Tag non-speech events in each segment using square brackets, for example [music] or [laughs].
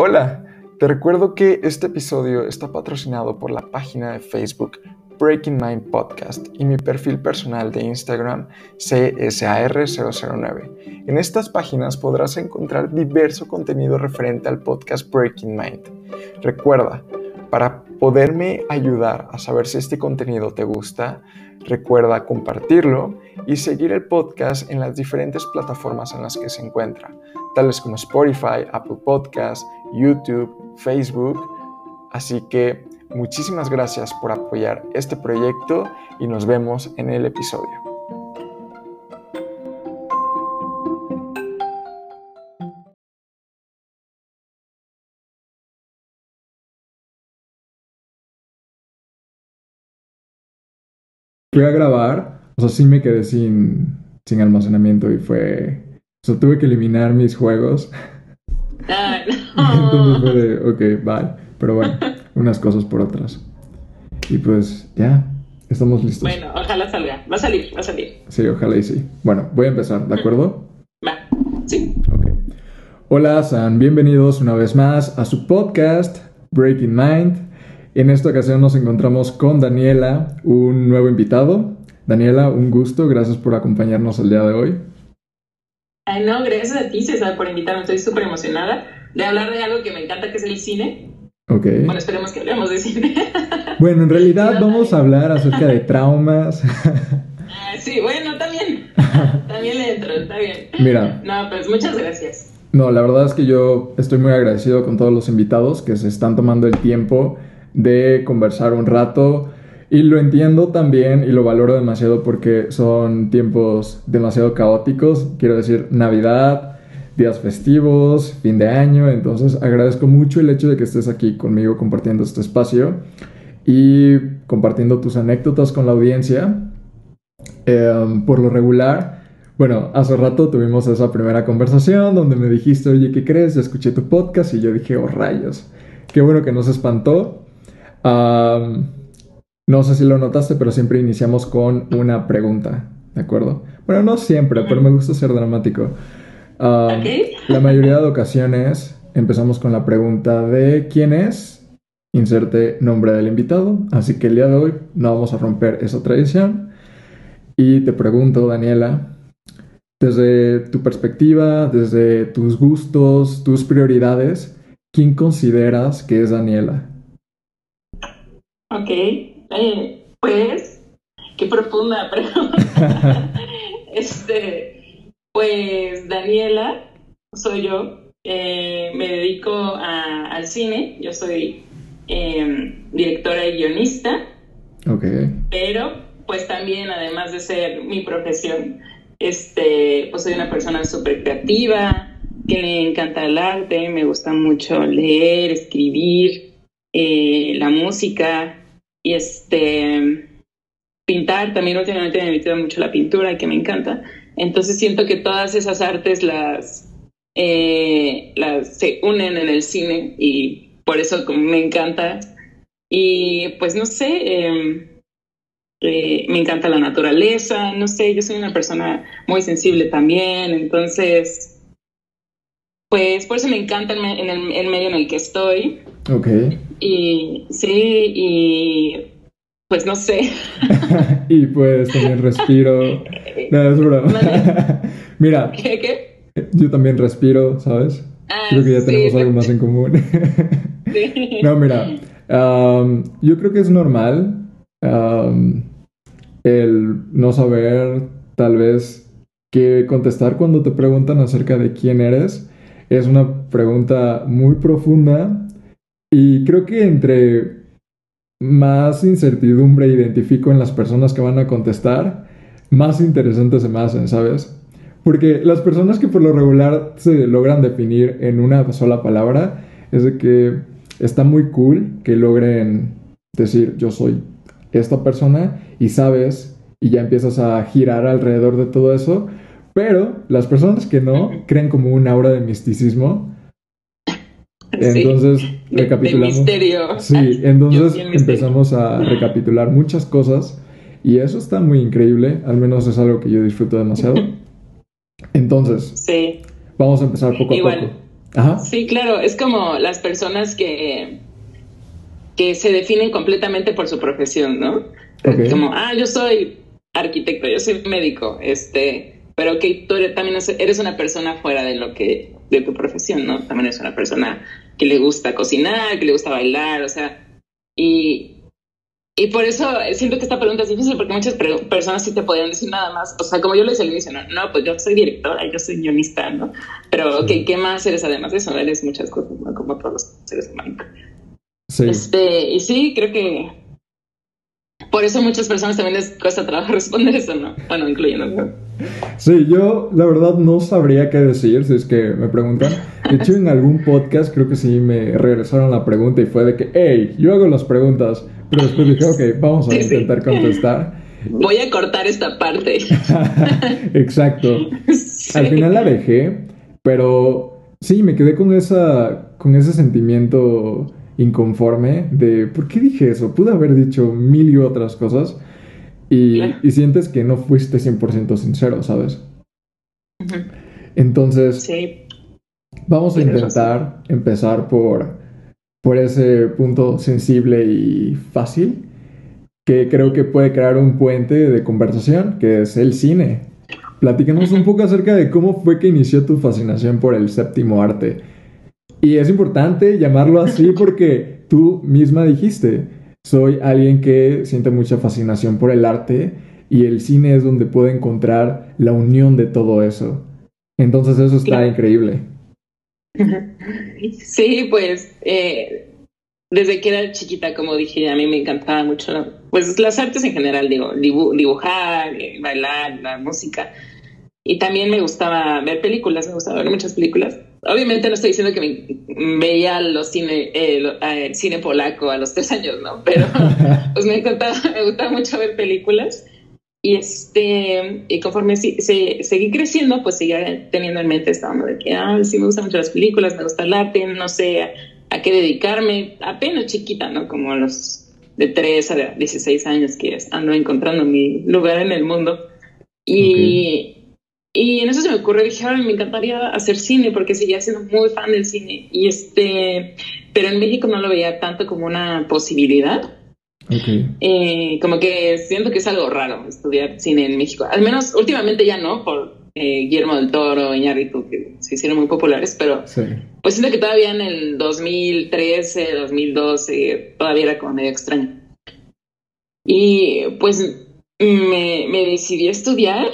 Hola, te recuerdo que este episodio está patrocinado por la página de Facebook Breaking Mind Podcast y mi perfil personal de Instagram CSAR009. En estas páginas podrás encontrar diverso contenido referente al podcast Breaking Mind. Recuerda, para poderme ayudar a saber si este contenido te gusta, recuerda compartirlo y seguir el podcast en las diferentes plataformas en las que se encuentra, tales como Spotify, Apple Podcasts, YouTube, Facebook. Así que muchísimas gracias por apoyar este proyecto y nos vemos en el episodio. Fui a grabar, o sea, sí me quedé sin, sin almacenamiento y fue... O sea, tuve que eliminar mis juegos. [laughs] Ah, [laughs] Entonces fue de, ok, bye. Pero bueno, [laughs] unas cosas por otras. Y pues ya, estamos listos. Bueno, ojalá salga. Va a salir, va a salir. Sí, ojalá y sí. Bueno, voy a empezar, ¿de acuerdo? Va. Sí. Ok. Hola, sean bienvenidos una vez más a su podcast Breaking Mind. En esta ocasión nos encontramos con Daniela, un nuevo invitado. Daniela, un gusto, gracias por acompañarnos el día de hoy. Ay, no, gracias a ti, César, por invitarme. Estoy súper emocionada de hablar de algo que me encanta, que es el cine. Ok. Bueno, esperemos que hablemos de cine. [laughs] Bueno, en realidad vamos a hablar acerca de traumas. [laughs] Ah, sí, bueno, también. También le entro, está bien. Mira, No, pues muchas gracias. No, la verdad es que yo estoy muy agradecido con todos los invitados que se están tomando el tiempo de conversar un rato. Y lo entiendo también y lo valoro demasiado porque son tiempos demasiado caóticos. Quiero decir, Navidad, días festivos, fin de año. Entonces agradezco mucho el hecho de que estés aquí conmigo compartiendo este espacio y compartiendo tus anécdotas con la audiencia. Em, por lo regular, bueno, hace rato tuvimos esa primera conversación donde me dijiste, oye, ¿qué crees? Ya escuché tu podcast y yo dije, oh rayos, qué bueno que nos espantó. Am, no sé si lo notaste, pero siempre iniciamos con una pregunta, ¿de acuerdo? Bueno, no siempre, pero me gusta ser dramático. Am, Ok. [laughs] La mayoría de ocasiones empezamos con la pregunta de quién es, inserte nombre del invitado, así que el día de hoy no vamos a romper esa tradición. Y te pregunto, Daniela, desde tu perspectiva, desde tus gustos, tus prioridades, ¿quién consideras que es Daniela? Ok. Eh, pues, qué profunda [laughs] pregunta. este, pues, Daniela, soy yo. Eh, me dedico a- al cine. Yo soy eh, directora y guionista. Ok, pero pues también además de ser mi profesión, este, pues soy una persona súper creativa, que le encanta el arte, me gusta mucho leer, escribir, eh, la música y este pintar, también últimamente me metido mucho la pintura, que me encanta. Entonces siento que todas esas artes las, eh, las se unen en el cine y por eso me encanta. Y pues no sé, eh, eh, me encanta la naturaleza, no sé, yo soy una persona muy sensible también, entonces, pues por eso me encanta en el medio en el que estoy. Ok. Y sí, y pues no sé. [laughs] y pues también respiro. [laughs] No, es broma. [laughs] Mira, ¿Qué? qué? yo también respiro, ¿sabes? Ah, Creo que ya sí, tenemos algo más en común. sí. No, mira, am, yo creo que es normal am, el no saber tal vez qué contestar cuando te preguntan acerca de quién eres. Es una pregunta muy profunda y creo que entre más incertidumbre identifico en las personas que van a contestar, más interesantes se me hacen, ¿sabes? Porque las personas que por lo regular se logran definir en una sola palabra, es de que está muy cool que logren decir yo soy esta persona y sabes y ya empiezas a girar alrededor de todo eso, pero las personas que no [laughs] creen como un aura de misticismo. [laughs] Sí. Entonces, De- de recapitulamos. misterio. Sí, [laughs] entonces sí, misterio. empezamos a [laughs] recapitular muchas cosas y eso está muy increíble, al menos es algo que yo disfruto demasiado. Entonces, Sí, vamos a empezar poco a Igual. poco. Ajá. Sí, claro, es como las personas que, que se definen completamente por su profesión, ¿no? Como, ah, yo soy arquitecto, yo soy médico, este, pero que tú también eres una persona fuera de lo que, de tu profesión, ¿no? También eres una persona que le gusta cocinar, que le gusta bailar, o sea, y, y por eso siento que esta pregunta es difícil porque muchas personas sí te podrían decir nada más, o sea, como yo le decía al inicio, no, no pues yo soy directora, yo soy guionista, ¿no? Pero ¿qué, ¿qué más eres además de eso? Eres muchas cosas, ¿no? Como todos los seres humanos. Sí. Este, y sí, creo que por eso muchas personas también les cuesta trabajo [laughs] responder eso, ¿no? Bueno, incluyendo. Sí, yo la verdad no sabría qué decir si es que me preguntan. De hecho, en algún podcast creo que sí me regresaron la pregunta y fue de que, hey, yo hago las preguntas, pero después dije, ok, vamos a intentar contestar. Voy a cortar esta parte. [laughs] Exacto. Al final la dejé, pero sí, me quedé con esa, con ese sentimiento inconforme de ¿por qué dije eso? Pude haber dicho mil y otras cosas y, sientes que no fuiste 100% sincero, ¿sabes? Entonces, vamos a intentar empezar por, por ese punto sensible y fácil que creo que puede crear un puente de conversación, que es el cine. Platícanos un poco acerca de cómo fue que inició tu fascinación por el séptimo arte. Y es importante llamarlo así [laughs] porque tú misma dijiste, soy alguien que siente mucha fascinación por el arte y el cine es donde puedo encontrar la unión de todo eso. Entonces eso está increíble. [laughs] Sí, pues eh, desde que era chiquita, como dije, a mí me encantaba mucho, pues las artes en general, digo, dibujar, eh, bailar, la música. Y también me gustaba ver películas, me gustaba ver muchas películas. Obviamente no estoy diciendo que me veía los cine, eh, el cine polaco a los tres años, ¿no? Pero [laughs] pues me encantaba, me gustaba mucho ver películas. Y este, y conforme se, seguí creciendo, pues seguía teniendo en mente esta onda de que, ah, sí me gustan mucho las películas, me gusta el arte, no sé a, qué dedicarme, apenas chiquita, ¿no? Como los de 3 a 16 años que ando encontrando mi lugar en el mundo. Y, y en eso se me ocurrió, dije, Ay, me encantaría hacer cine porque seguía siendo muy fan del cine. Y este, pero en México no lo veía tanto como una posibilidad. Eh, como que siento que es algo raro estudiar cine en México. Al menos últimamente ya no, por eh, Guillermo del Toro, Iñárritu, que se hicieron muy populares, pero pues siento que todavía en el 2013, 2012, todavía era como medio extraño. Y pues me, me decidí a estudiar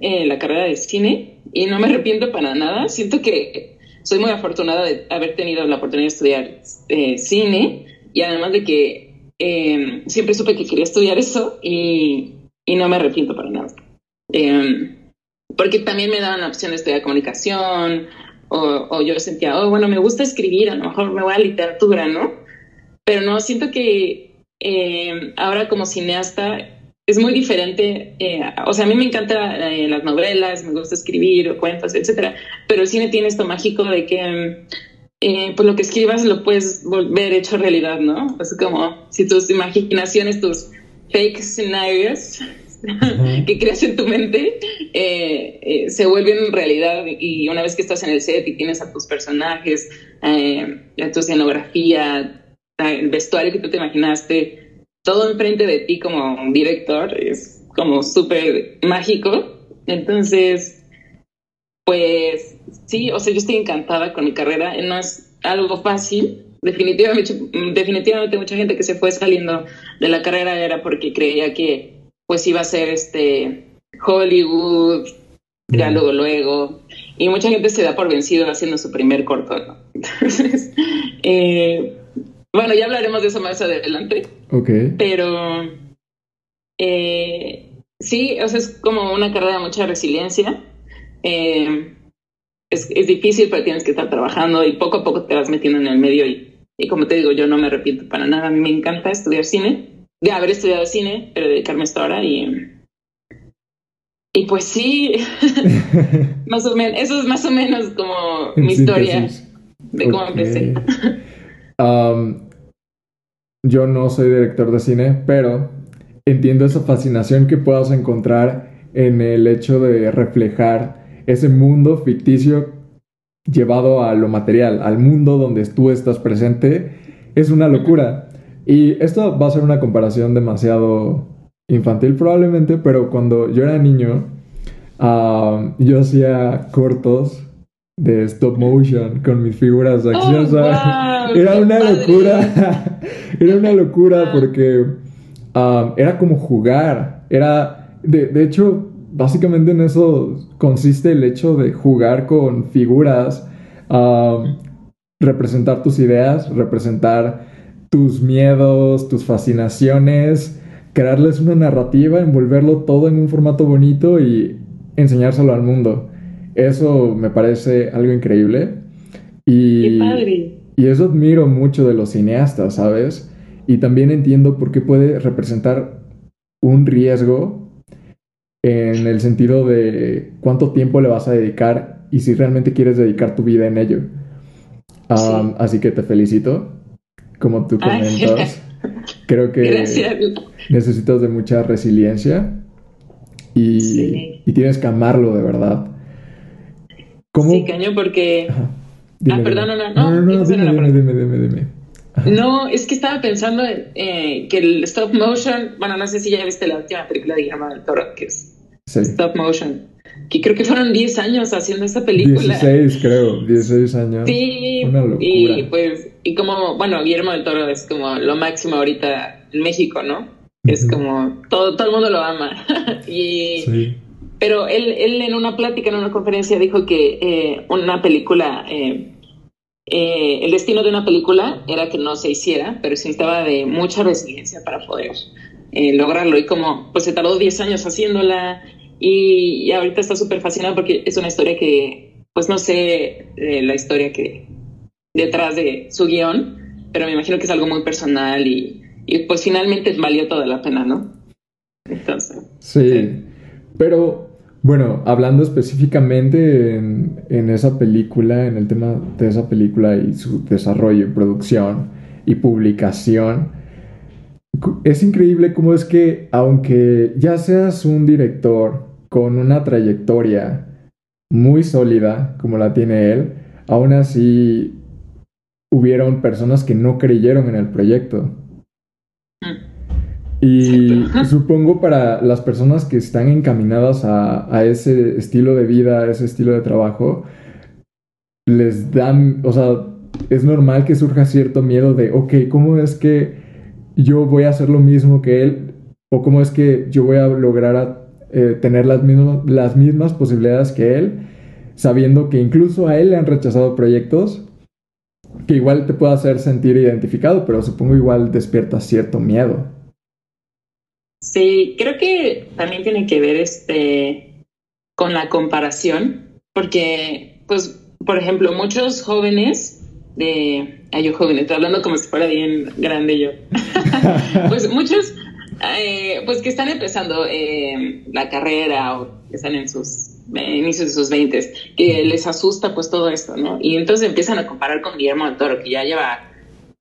eh, la carrera de cine y no me arrepiento para nada. Siento que soy muy afortunada de haber tenido la oportunidad de estudiar eh, cine y además de que em, siempre supe que quería estudiar eso y, y no me arrepiento para nada. Em, porque también me daban la opción de estudiar comunicación o, o, yo sentía, oh, bueno, me gusta escribir, a lo mejor me voy a literatura, ¿no? Pero no, siento que em, ahora como cineasta es muy diferente. Eh, o sea, a mí me encantan eh, las novelas, me gusta escribir cuentos, etcétera, pero el cine tiene esto mágico de que eh, pues lo que escribas lo puedes volver hecho realidad, ¿no? Es como si tus imaginaciones, tus fake scenarios [laughs] que creas en tu mente se vuelven realidad y una vez que estás en el set y tienes a tus personajes, a tu escenografía, el vestuario que tú te imaginaste, todo enfrente de ti como un director es como súper mágico. Entonces, pues sí, o sea, yo estoy encantada con mi carrera. No es algo fácil. Definitivamente, definitivamente mucha gente que se fue saliendo de la carrera era porque creía que pues iba a ser este Hollywood, ya luego, luego. Y mucha gente se da por vencido haciendo su primer corto, [laughs] Entonces, eh, bueno, ya hablaremos de eso más adelante. Ok. Pero eh, sí, o sea, es como una carrera de mucha resiliencia. Eh, es, difícil, pero tienes que estar trabajando y poco a poco te vas metiendo en el medio. Y, y como te digo, yo no me arrepiento para nada. A mí me encanta estudiar cine, de haber estudiado cine, pero dedicarme a esto ahora y. Y pues sí, [laughs] [laughs] más o menos, eso es más o menos como mi historia de cómo empecé. [laughs] yo no soy director de cine, pero entiendo esa fascinación que puedas encontrar en el hecho de reflejar ese mundo ficticio llevado a lo material, al mundo donde tú estás presente, es una locura. Y esto va a ser una comparación demasiado infantil probablemente, pero cuando yo era niño, yo hacía cortos de stop motion con mis figuras Oh, wow, era una padre. locura. [laughs] era una locura porque ah, era como jugar. Era, de, de hecho, básicamente en eso consiste el hecho de jugar con figuras, ah, representar tus ideas, representar tus miedos, tus fascinaciones, crearles una narrativa, envolverlo todo en un formato bonito y enseñárselo al mundo. Eso me parece algo increíble. Y, Qué padre. y eso admiro mucho de los cineastas, ¿sabes? Y también entiendo por qué puede representar un riesgo en el sentido de cuánto tiempo le vas a dedicar y si realmente quieres dedicar tu vida en ello. Um, Así que te felicito, como tú Ay. comentas. [laughs] Creo que Gracias. necesitas de mucha resiliencia y, Sí. y tienes que amarlo de verdad. ¿Cómo? Sí, cañón, porque. Ajá. Ah, perdón, no, no, no, no, no, esa dime, dime, dime, dime, dime. No, es que estaba pensando en, eh, que el stop motion. Bueno, no sé si ya viste la última película de Guillermo del Toro, que es Sí. stop motion. Que creo que fueron 10 años haciendo esa película. 16, creo, 16 años. Sí, Una locura. y pues, y como, bueno, Guillermo del Toro es como lo máximo ahorita en México, ¿no? Es como, todo, todo el mundo lo ama. [laughs] y, Sí. Pero él, él en una plática, en una conferencia, dijo que eh, una película, eh, eh, el destino de una película era que no se hiciera, pero se necesitaba de mucha resiliencia para poder eh, lograrlo. Y como, pues se tardó 10 años haciéndola y, y ahorita está súper fascinado porque es una historia que, pues no sé la historia que detrás de su guion, pero me imagino que es algo muy personal y, y pues finalmente valió toda la pena, ¿no? Entonces. Sí. Sí. Pero, bueno, hablando específicamente en, esa película, en el tema de esa película y su desarrollo producción y publicación, es increíble cómo es que, aunque ya seas un director con una trayectoria muy sólida, como la tiene él, aún así hubieron personas que no creyeron en el proyecto. Y supongo para las personas que están encaminadas a, a ese estilo de vida, a ese estilo de trabajo, les dan, o sea, es normal que surja cierto miedo de, ok, ¿cómo es que yo voy a hacer lo mismo que él? ¿O cómo es que yo voy a lograr a- eh, tener las mismas, las mismas posibilidades que él? Sabiendo que incluso a él le han rechazado proyectos que igual te puede hacer sentir identificado, pero supongo igual despierta cierto miedo. Sí, creo que también tiene que ver este con la comparación, porque, pues, por ejemplo, muchos jóvenes de, ay, yo jóvenes, estoy hablando como si fuera bien grande yo, [laughs] pues muchos, eh, pues que están empezando eh, la carrera o que están en sus eh, inicios de sus veintes, que les asusta pues todo esto, ¿no? Y entonces empiezan a comparar con Guillermo del que ya lleva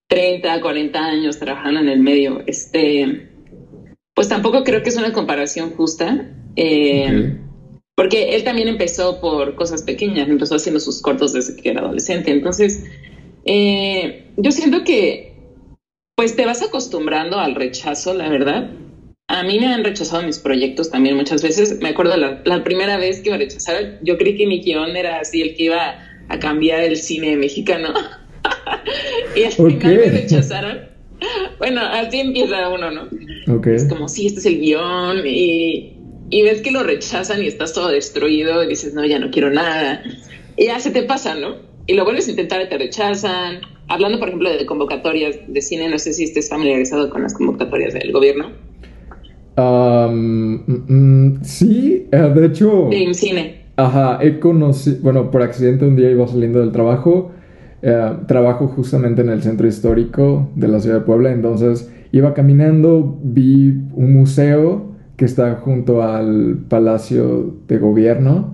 30, 40 años trabajando en el medio, este pues tampoco creo que es una comparación justa, eh, porque él también empezó por cosas pequeñas, empezó haciendo sus cortos desde que era adolescente. Entonces, eh, yo siento que, pues te vas acostumbrando al rechazo, la verdad. A mí me han rechazado mis proyectos también muchas veces. Me acuerdo la, la primera vez que me rechazaron, yo creí que mi guion era así, el que iba a cambiar el cine mexicano. [laughs] y al final me rechazaron. Bueno, así empieza uno, ¿no? Ok. Es como, sí, este es el guion y, y ves que lo rechazan y estás todo destruido y dices, no, ya no quiero nada. Y ya se te pasa, ¿no? Y lo vuelves a intentar y te rechazan. Hablando, por ejemplo, de convocatorias de cine, no sé si estés familiarizado con las convocatorias del gobierno. Mm, mm, sí, eh, de hecho, De cine. ajá, he conocido, bueno, por accidente un día iba saliendo del trabajo, eh, trabajo justamente en el centro histórico de la ciudad de Puebla, entonces iba caminando, vi un museo que está junto al Palacio de Gobierno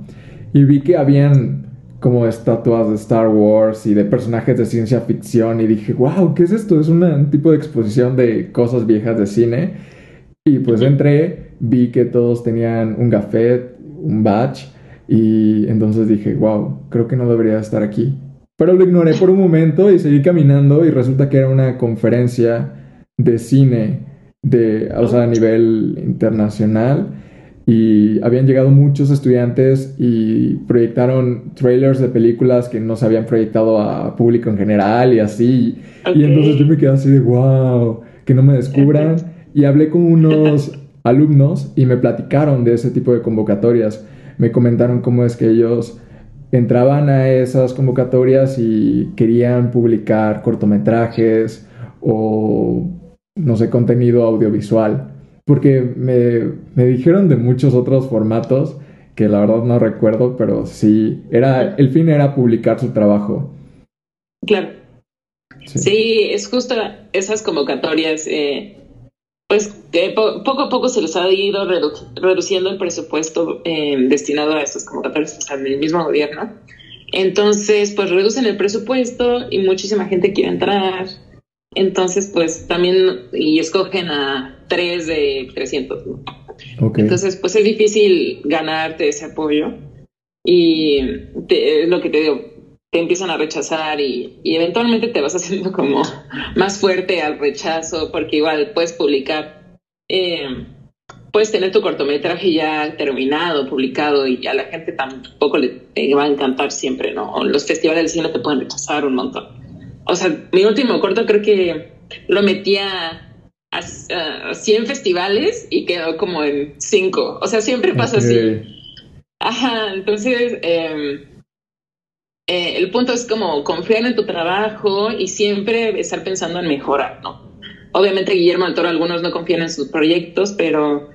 y vi que habían como estatuas de Star Wars y de personajes de ciencia ficción y dije, wow, ¿qué es esto? Es un tipo de exposición de cosas viejas de cine. Y pues entré, vi que todos tenían un gafet, un badge, Y entonces dije, wow, creo que no debería estar aquí. Pero lo ignoré por un momento y seguí caminando y resulta que era una conferencia de cine de, o sea, a nivel internacional y habían llegado muchos estudiantes y proyectaron trailers de películas que no se habían proyectado a público en general y así. Y entonces yo me quedé así de wow, que no me descubran. Y hablé con unos [laughs] alumnos y me platicaron de ese tipo de convocatorias. Me comentaron cómo es que ellos entraban a esas convocatorias y querían publicar cortometrajes o, no sé, contenido audiovisual porque me, me, dijeron de muchos otros formatos que la verdad no recuerdo, pero sí, era, el fin era publicar su trabajo. Claro. Sí, es justo esas convocatorias, eh, pues poco a poco se les ha ido reduciendo el presupuesto eh, destinado a estas convocatorias al mismo gobierno. Entonces, pues reducen el presupuesto y muchísima gente quiere entrar. Entonces, pues también, y escogen a tres de 300. Entonces, pues es difícil ganarte ese apoyo y es lo que te digo, te empiezan a rechazar y, eventualmente te vas [laughs] haciendo como más fuerte al rechazo porque igual puedes publicar, eh, puedes tener tu cortometraje ya terminado, publicado y a la gente tampoco le va a encantar siempre, ¿no? Los festivales de cine te pueden rechazar un montón o sea, mi último corto creo que lo metía a, 100 festivales y quedó como en 5. O sea, siempre pasa así. Ajá, entonces em, eh, el punto es como confiar en tu trabajo y siempre estar pensando en mejorar, ¿no? Obviamente Guillermo del Toro, algunos no confían en sus proyectos, pero,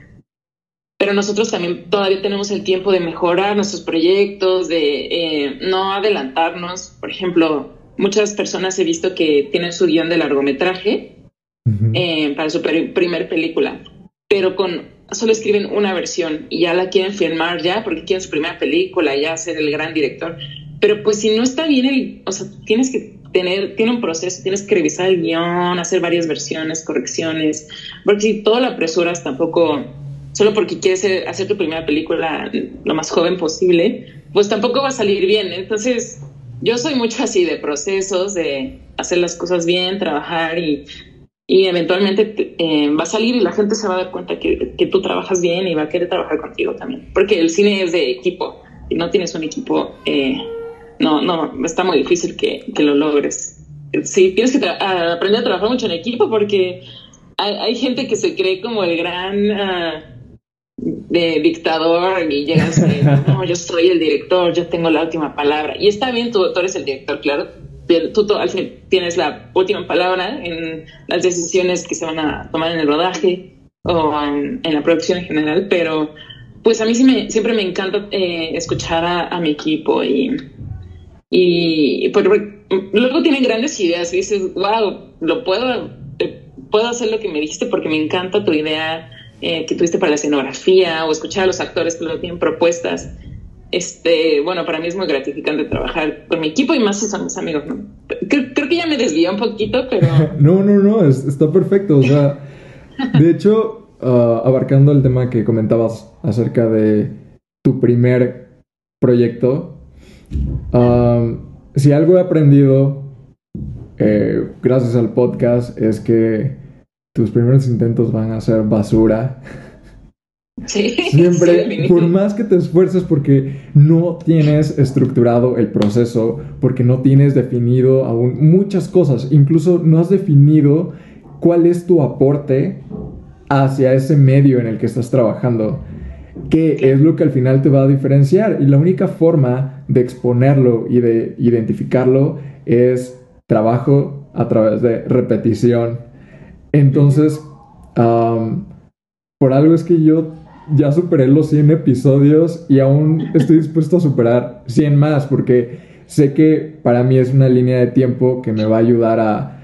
pero nosotros también todavía tenemos el tiempo de mejorar nuestros proyectos, de eh, no adelantarnos. Por ejemplo, muchas personas he visto que tienen su guion de largometraje eh, para su primer película, pero con solo escriben una versión y ya la quieren filmar ya porque quieren su primera película, ya ser el gran director. Pero pues si no está bien el, o sea, tienes que tener, tiene un proceso, tienes que revisar el guion, hacer varias versiones, correcciones, porque si todo lo apresuras tampoco, solo porque quieres hacer tu primera película lo más joven posible, pues tampoco va a salir bien. Entonces, yo soy mucho así de procesos, de hacer las cosas bien, trabajar y, y eventualmente eh, va a salir y la gente se va a dar cuenta que, que, tú trabajas bien y va a querer trabajar contigo también. Porque el cine es de equipo. Si no tienes un equipo, eh, no, no, está muy difícil que, que lo logres. Sí, tienes que aprender a trabajar mucho en equipo porque hay, gente que se cree como el gran... Uh, de dictador y llegas [laughs] y no, yo soy el director, yo tengo la última palabra. Y está bien, tú, eres el director, claro, tú, al fin tienes la última palabra en las decisiones que se van a tomar en el rodaje o en, la producción en general, pero pues a mí sí me, siempre me encanta eh, escuchar a, mi equipo y, y, pues, luego tienen grandes ideas y dices, wow, lo puedo, puedo hacer lo que me dijiste porque me encanta tu idea eh, que tuviste para la escenografía o escuchar a los actores que lo tienen propuestas. Este, bueno, para mí es muy gratificante trabajar con mi equipo y más si son mis amigos, ¿no? Creo, que ya me desvié un poquito, pero... [laughs] no, no, no, está perfecto. O sea, de hecho, ah, abarcando el tema que comentabas acerca de tu primer proyecto, si algo he aprendido eh, gracias al podcast es que tus primeros intentos van a ser basura. [laughs] [laughs] Sí, Siempre, por más que te esfuerces porque no tienes estructurado el proceso, porque no tienes definido aún muchas cosas, incluso no has definido cuál es tu aporte hacia ese medio en el que estás trabajando, qué es lo que al final te va a diferenciar. Y la única forma de exponerlo y de identificarlo es trabajo a través de repetición entonces, por algo es que yo ya superé los 100 episodios y aún estoy dispuesto a superar 100 más porque sé que para mí es una línea de tiempo que me va a ayudar a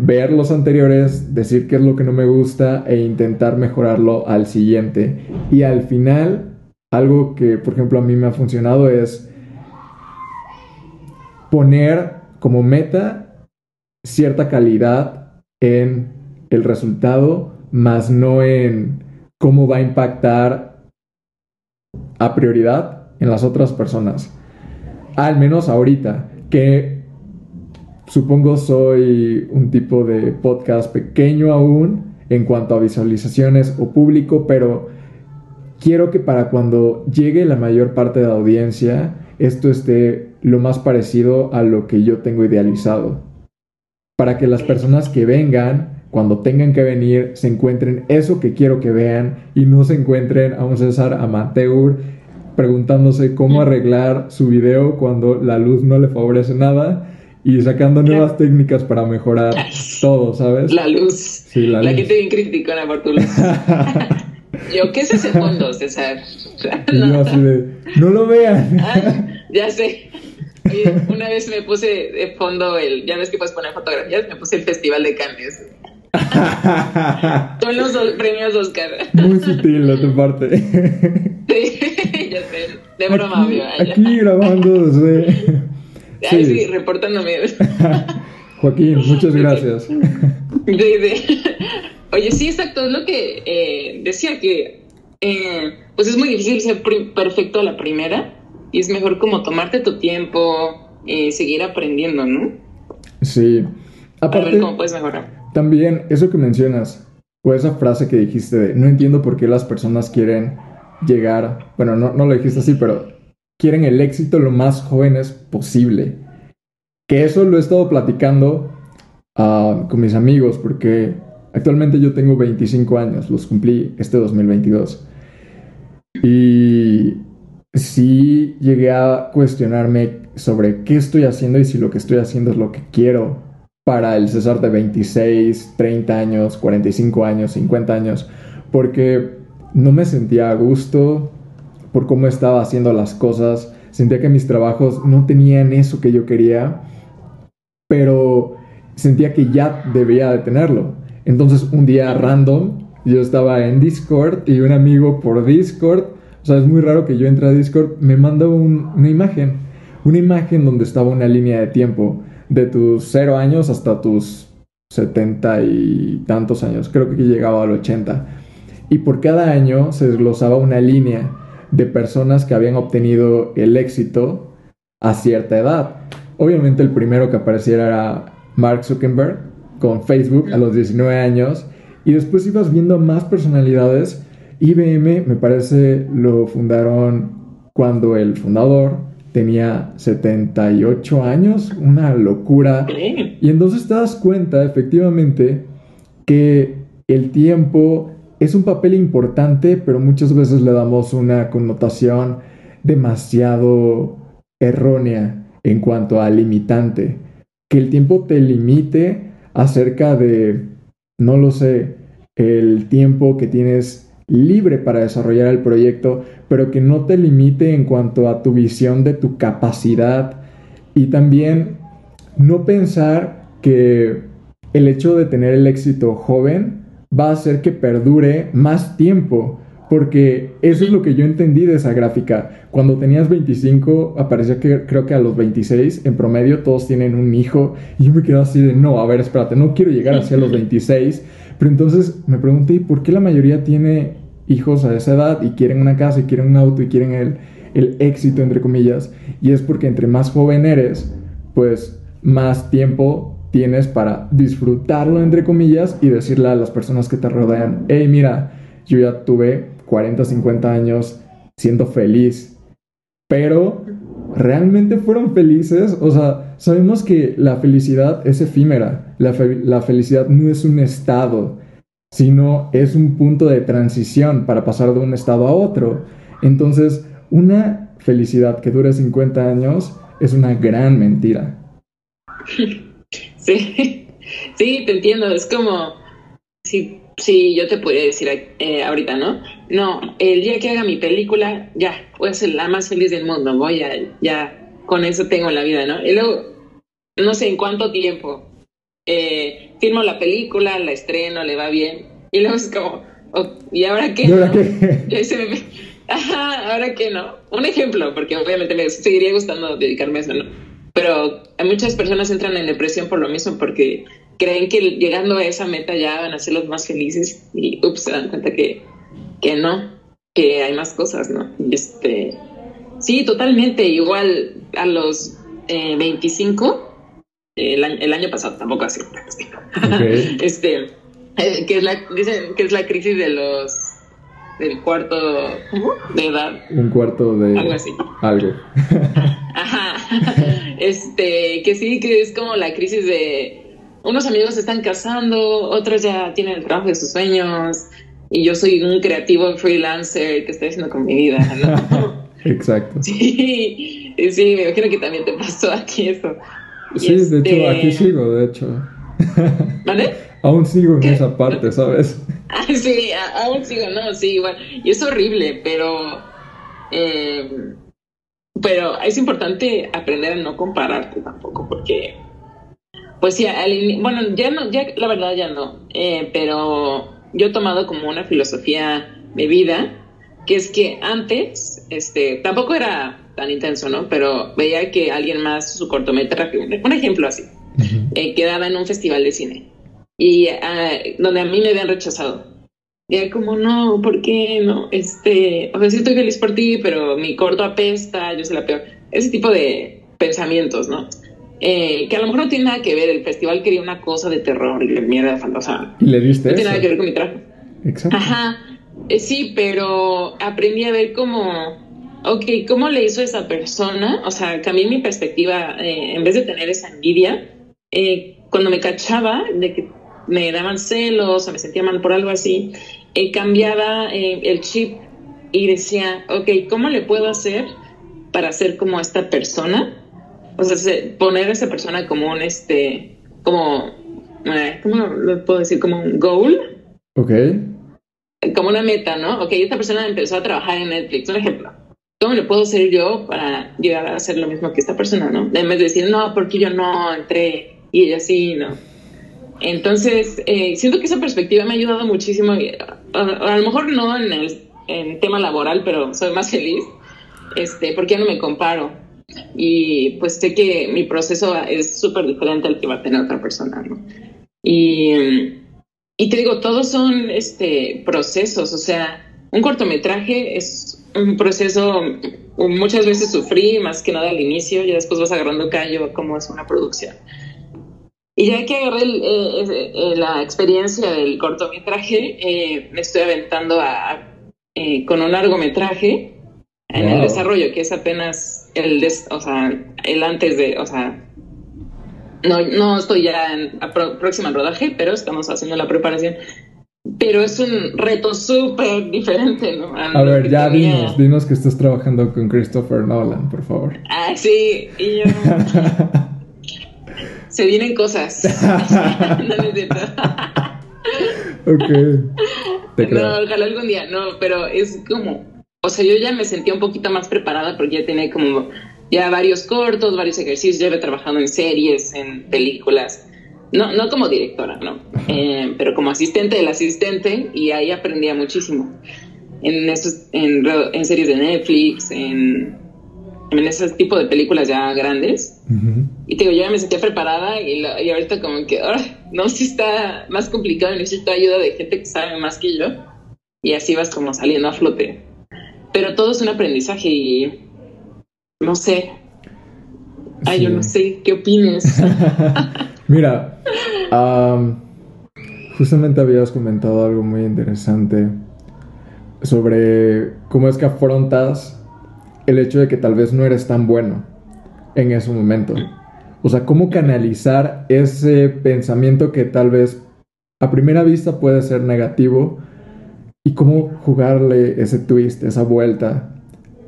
ver los anteriores, decir qué es lo que no me gusta e intentar mejorarlo al siguiente. Y al final, algo que por ejemplo a mí me ha funcionado es poner como meta cierta calidad en el resultado, más no en cómo va a impactar a prioridad en las otras personas. Al menos ahorita, que supongo soy un tipo de podcast pequeño aún en cuanto a visualizaciones o público, pero quiero que para cuando llegue la mayor parte de la audiencia, esto esté lo más parecido a lo que yo tengo idealizado. Para que las personas que vengan, cuando tengan que venir, se encuentren eso que quiero que vean y no se encuentren a un César amateur preguntándose cómo arreglar su video cuando la luz no le favorece nada y sacando nuevas técnicas para mejorar todo, ¿sabes? La luz. Sí, la, la luz. gente bien criticona por tu luz. [laughs] Yo, ¿qué es ese fondo, César? no. así de, no lo vean. Ah, ya sé. Una vez me puse de fondo el, ya ves que puedes poner fotografías, me puse el Festival de Cannes. [laughs] Son los premios Oscar. Muy sutil de tu parte. [laughs] Sí, ya sé. De broma, aquí, aquí grabando, sí. Ay, sí, reportándome. [laughs] Joaquín, muchas gracias. Oye, sí, exacto, es lo que eh, decía que eh, pues es muy difícil ser perfecto a la primera y es mejor como tomarte tu tiempo, eh, seguir aprendiendo, ¿no? Sí. Aparte, ver cómo puedes mejorar. También eso que mencionas, o esa frase que dijiste de no entiendo por qué las personas quieren llegar, bueno, no, no lo dijiste así, pero quieren el éxito lo más jóvenes posible. Que eso lo he estado platicando uh, con mis amigos, porque actualmente yo tengo 25 años, los cumplí este 2022. Y sí llegué a cuestionarme sobre qué estoy haciendo y si lo que estoy haciendo es lo que quiero para el César de 26, 30 años, 45 años, 50 años, porque no me sentía a gusto por cómo estaba haciendo las cosas, sentía que mis trabajos no tenían eso que yo quería, pero sentía que ya debía de tenerlo. Entonces un día random, yo estaba en Discord y un amigo por Discord, o sea, es muy raro que yo entre a Discord, me mandó una imagen, una imagen donde estaba una línea de tiempo de tus cero años hasta tus setenta y tantos años, creo que llegaba al 80. Y por cada año se desglosaba una línea de personas que habían obtenido el éxito a cierta edad. Obviamente el primero que apareciera era Mark Zuckerberg con Facebook a los 19 años y después ibas viendo más personalidades. IBM me parece lo fundaron cuando el fundador tenía 78 años, una locura. Y entonces te das cuenta efectivamente que el tiempo es un papel importante, pero muchas veces le damos una connotación demasiado errónea en cuanto a limitante. Que el tiempo te limite acerca de, no lo sé, el tiempo que tienes libre para desarrollar el proyecto, pero que no te limite en cuanto a tu visión de tu capacidad y también no pensar que el hecho de tener el éxito joven va a hacer que perdure más tiempo, porque eso es lo que yo entendí de esa gráfica. Cuando tenías 25, aparecía que creo que a los 26, en promedio, todos tienen un hijo, y yo me quedé así de, no, a ver, espérate, no quiero llegar hacia los 26, pero entonces me pregunté, ¿por qué la mayoría tiene hijos a esa edad y quieren una casa y quieren un auto y quieren el, el éxito, entre comillas? Y es porque entre más joven eres, pues más tiempo tienes para disfrutarlo, entre comillas, y decirle a las personas que te rodean, hey, mira, yo ya tuve 40, 50 años siendo feliz, pero ¿realmente fueron felices? O sea, sabemos que la felicidad es efímera, la, la felicidad no es un estado, sino es un punto de transición para pasar de un estado a otro. Entonces, una felicidad que dure 50 años es una gran mentira. [laughs] Sí, [laughs] sí, te entiendo. Es como si, si yo te pudiera decir eh, ahorita, ¿no? No, el día que haga mi película, ya, voy a ser la más feliz del mundo. Voy a, ya, con eso tengo la vida, ¿no? Y luego, no sé en cuánto tiempo, eh, firmo la película, la estreno, le va bien. Y luego es como, oh, ¿y ahora qué? ¿Y ahora qué? [laughs] Ajá, ahora qué no. Un ejemplo, porque obviamente me seguiría gustando dedicarme a eso, ¿no? Pero muchas personas entran en depresión por lo mismo, porque creen que llegando a esa meta ya van a ser los más felices y ups, se dan cuenta que, que no, que hay más cosas, ¿no? Y este, Sí, totalmente. Igual a los 25, eh, el, año, pasado, tampoco así. [laughs] este, eh, que, es la, dicen que es la crisis de los del cuarto de edad. Un cuarto de algo así. Algo. [laughs] Ajá. Este, que sí, que es como la crisis de unos amigos se están casando, otros ya tienen el trabajo de sus sueños, y yo soy un creativo freelancer que estoy haciendo con mi vida, ¿no? [laughs] Exacto. Sí, sí, me imagino que también te pasó aquí eso. Sí, de hecho, aquí este, sigo, de hecho. ¿Vale? [laughs] aún sigo en esa parte, ¿sabes? [laughs] Sí, aún sigo, no, sí, igual. Y es horrible, pero. Eh, pero es importante aprender a no compararte tampoco, porque. Pues sí, bueno, ya no, ya la verdad ya no. Eh, pero yo he tomado como una filosofía de vida, que es que antes, este, tampoco era tan intenso, ¿no? Pero veía que alguien más, su cortometraje, un ejemplo así, eh, quedaba en un festival de cine y ah, donde a mí me habían rechazado. Y era como, no, ¿por qué no? Este, o sea, sí estoy feliz por ti, pero mi corto apesta, yo soy la peor. Ese tipo de pensamientos, ¿no? Eh, que a lo mejor no tiene nada que ver. El festival quería una cosa de terror y de mierda fantasma. ¿Y le diste No tiene nada que ver con mi trabajo. Exacto. Ajá. Eh, sí, pero aprendí a ver cómo, ok, ¿cómo le hizo esa persona? O sea, cambié mi perspectiva. Eh, en vez de tener esa envidia, cuando me cachaba de que me daban celos o me sentía mal por algo así, cambiaba el chip y decía, ok, ¿cómo le puedo hacer para ser como esta persona? o sea, poner a esa persona como un, este, como, eh, ¿cómo lo puedo decir? Como un goal. Ok. Como una meta, ¿no? Ok, esta persona empezó a trabajar en Netflix, un ejemplo. ¿Cómo le puedo hacer yo para llegar a hacer lo mismo que esta persona, no? En vez de decir, no, porque yo no entré y ella sí, no. Entonces, eh, siento que esa perspectiva me ha ayudado muchísimo. A, lo mejor no en el tema laboral, pero soy más feliz, este, porque no me comparo y pues sé que mi proceso es súper diferente al que va a tener otra persona, ¿no? Y, te digo, todos son este, procesos, o sea, un cortometraje es un proceso, muchas veces sufrí, más que nada al inicio, y después vas agarrando callo como es una producción. Y ya que agarré eh, eh, la experiencia del cortometraje, eh, me estoy aventando a, con un largometraje en el desarrollo, que es apenas el, o sea, el antes de, o sea, no, no estoy ya en próxima rodaje, pero estamos haciendo la preparación. Pero es un reto súper diferente, ¿no? A, ver, ya dinos, dinos que estás trabajando con Christopher Nolan, por favor. Ah, sí, y yo... [laughs] Se vienen cosas. [laughs] no necesito. ok. no, ojalá algún día, no, pero es como o sea, yo ya me sentía un poquito más preparada porque ya tenía como ya varios cortos, varios ejercicios, ya había trabajado en series, en películas, no, no como directora, ¿no? Eh, pero como asistente del asistente y ahí aprendía muchísimo. En, esos, en, en series de Netflix, en, en ese tipo de películas ya grandes. Y te digo, yo ya me sentía preparada y, y ahorita como que, no, si está más complicado, necesito ayuda de gente que sabe más que yo. Y así vas como saliendo a flote pero todo es un aprendizaje y no sé. Ay, yo no sé, ¿qué opines? [laughs] Mira, justamente habías comentado algo muy interesante sobre cómo es que afrontas el hecho de que tal vez no eres tan bueno en ese momento. O sea, cómo canalizar ese pensamiento que tal vez a primera vista puede ser negativo, y cómo jugarle ese twist, esa vuelta,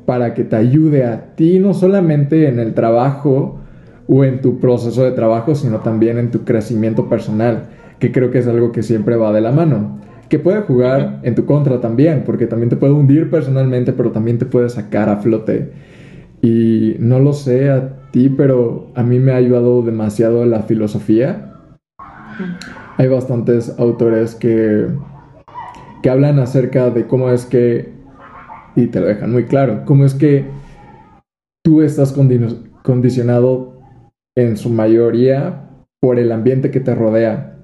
para que te ayude a ti no solamente en el trabajo o en tu proceso de trabajo, sino también en tu crecimiento personal, que creo que es algo que siempre va de la mano. Que puede jugar en tu contra también, porque también te puede hundir personalmente, pero también te puede sacar a flote. Y no lo sé a ti, pero a mí me ha ayudado demasiado la filosofía. Hay bastantes autores que que hablan acerca de cómo es que, y te lo dejan muy claro, cómo es que tú estás condicionado en su mayoría por el ambiente que te rodea.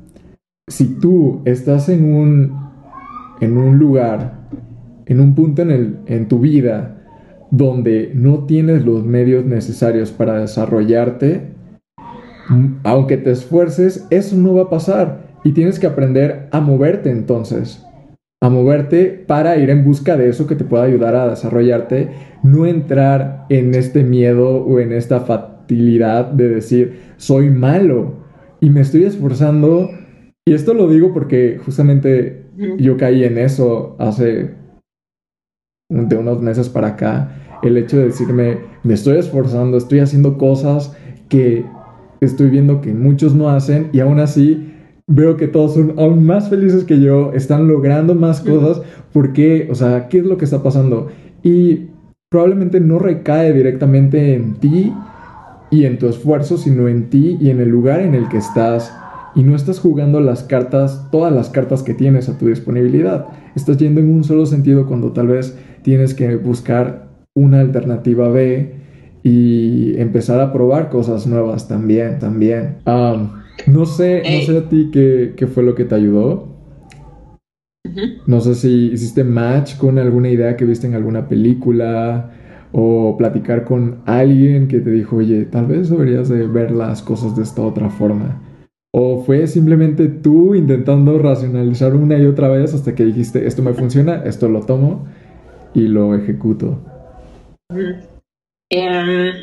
Si tú estás en un, en un lugar, en un punto en, el, en tu vida donde no tienes los medios necesarios para desarrollarte, aunque te esfuerces, eso no va a pasar. Y tienes que aprender a moverte entonces. A moverte para ir en busca de eso que te pueda ayudar a desarrollarte. No entrar en este miedo o en esta facilidad de decir, soy malo. Y me estoy esforzando. Y esto lo digo porque justamente yo caí en eso hace de unos meses para acá. El hecho de decirme, me estoy esforzando, estoy haciendo cosas que estoy viendo que muchos no hacen y aún así veo que todos son aún más felices que yo, están logrando más cosas. ¿Por qué? O sea, ¿qué es lo que está pasando? Y probablemente no recae directamente en ti y en tu esfuerzo, sino en ti y en el lugar en el que estás. Y no estás jugando las cartas, todas las cartas que tienes a tu disponibilidad. Estás yendo en un solo sentido cuando tal vez tienes que buscar una alternativa B y empezar a probar cosas nuevas también, también. no sé, no sé a ti qué, qué, fue lo que te ayudó. No sé si hiciste match con alguna idea que viste en alguna película o platicar con alguien que te dijo, oye, tal vez deberías de ver las cosas de esta otra forma. ¿O fue simplemente tú intentando racionalizar una y otra vez hasta que dijiste, esto me funciona, esto lo tomo y lo ejecuto? Em,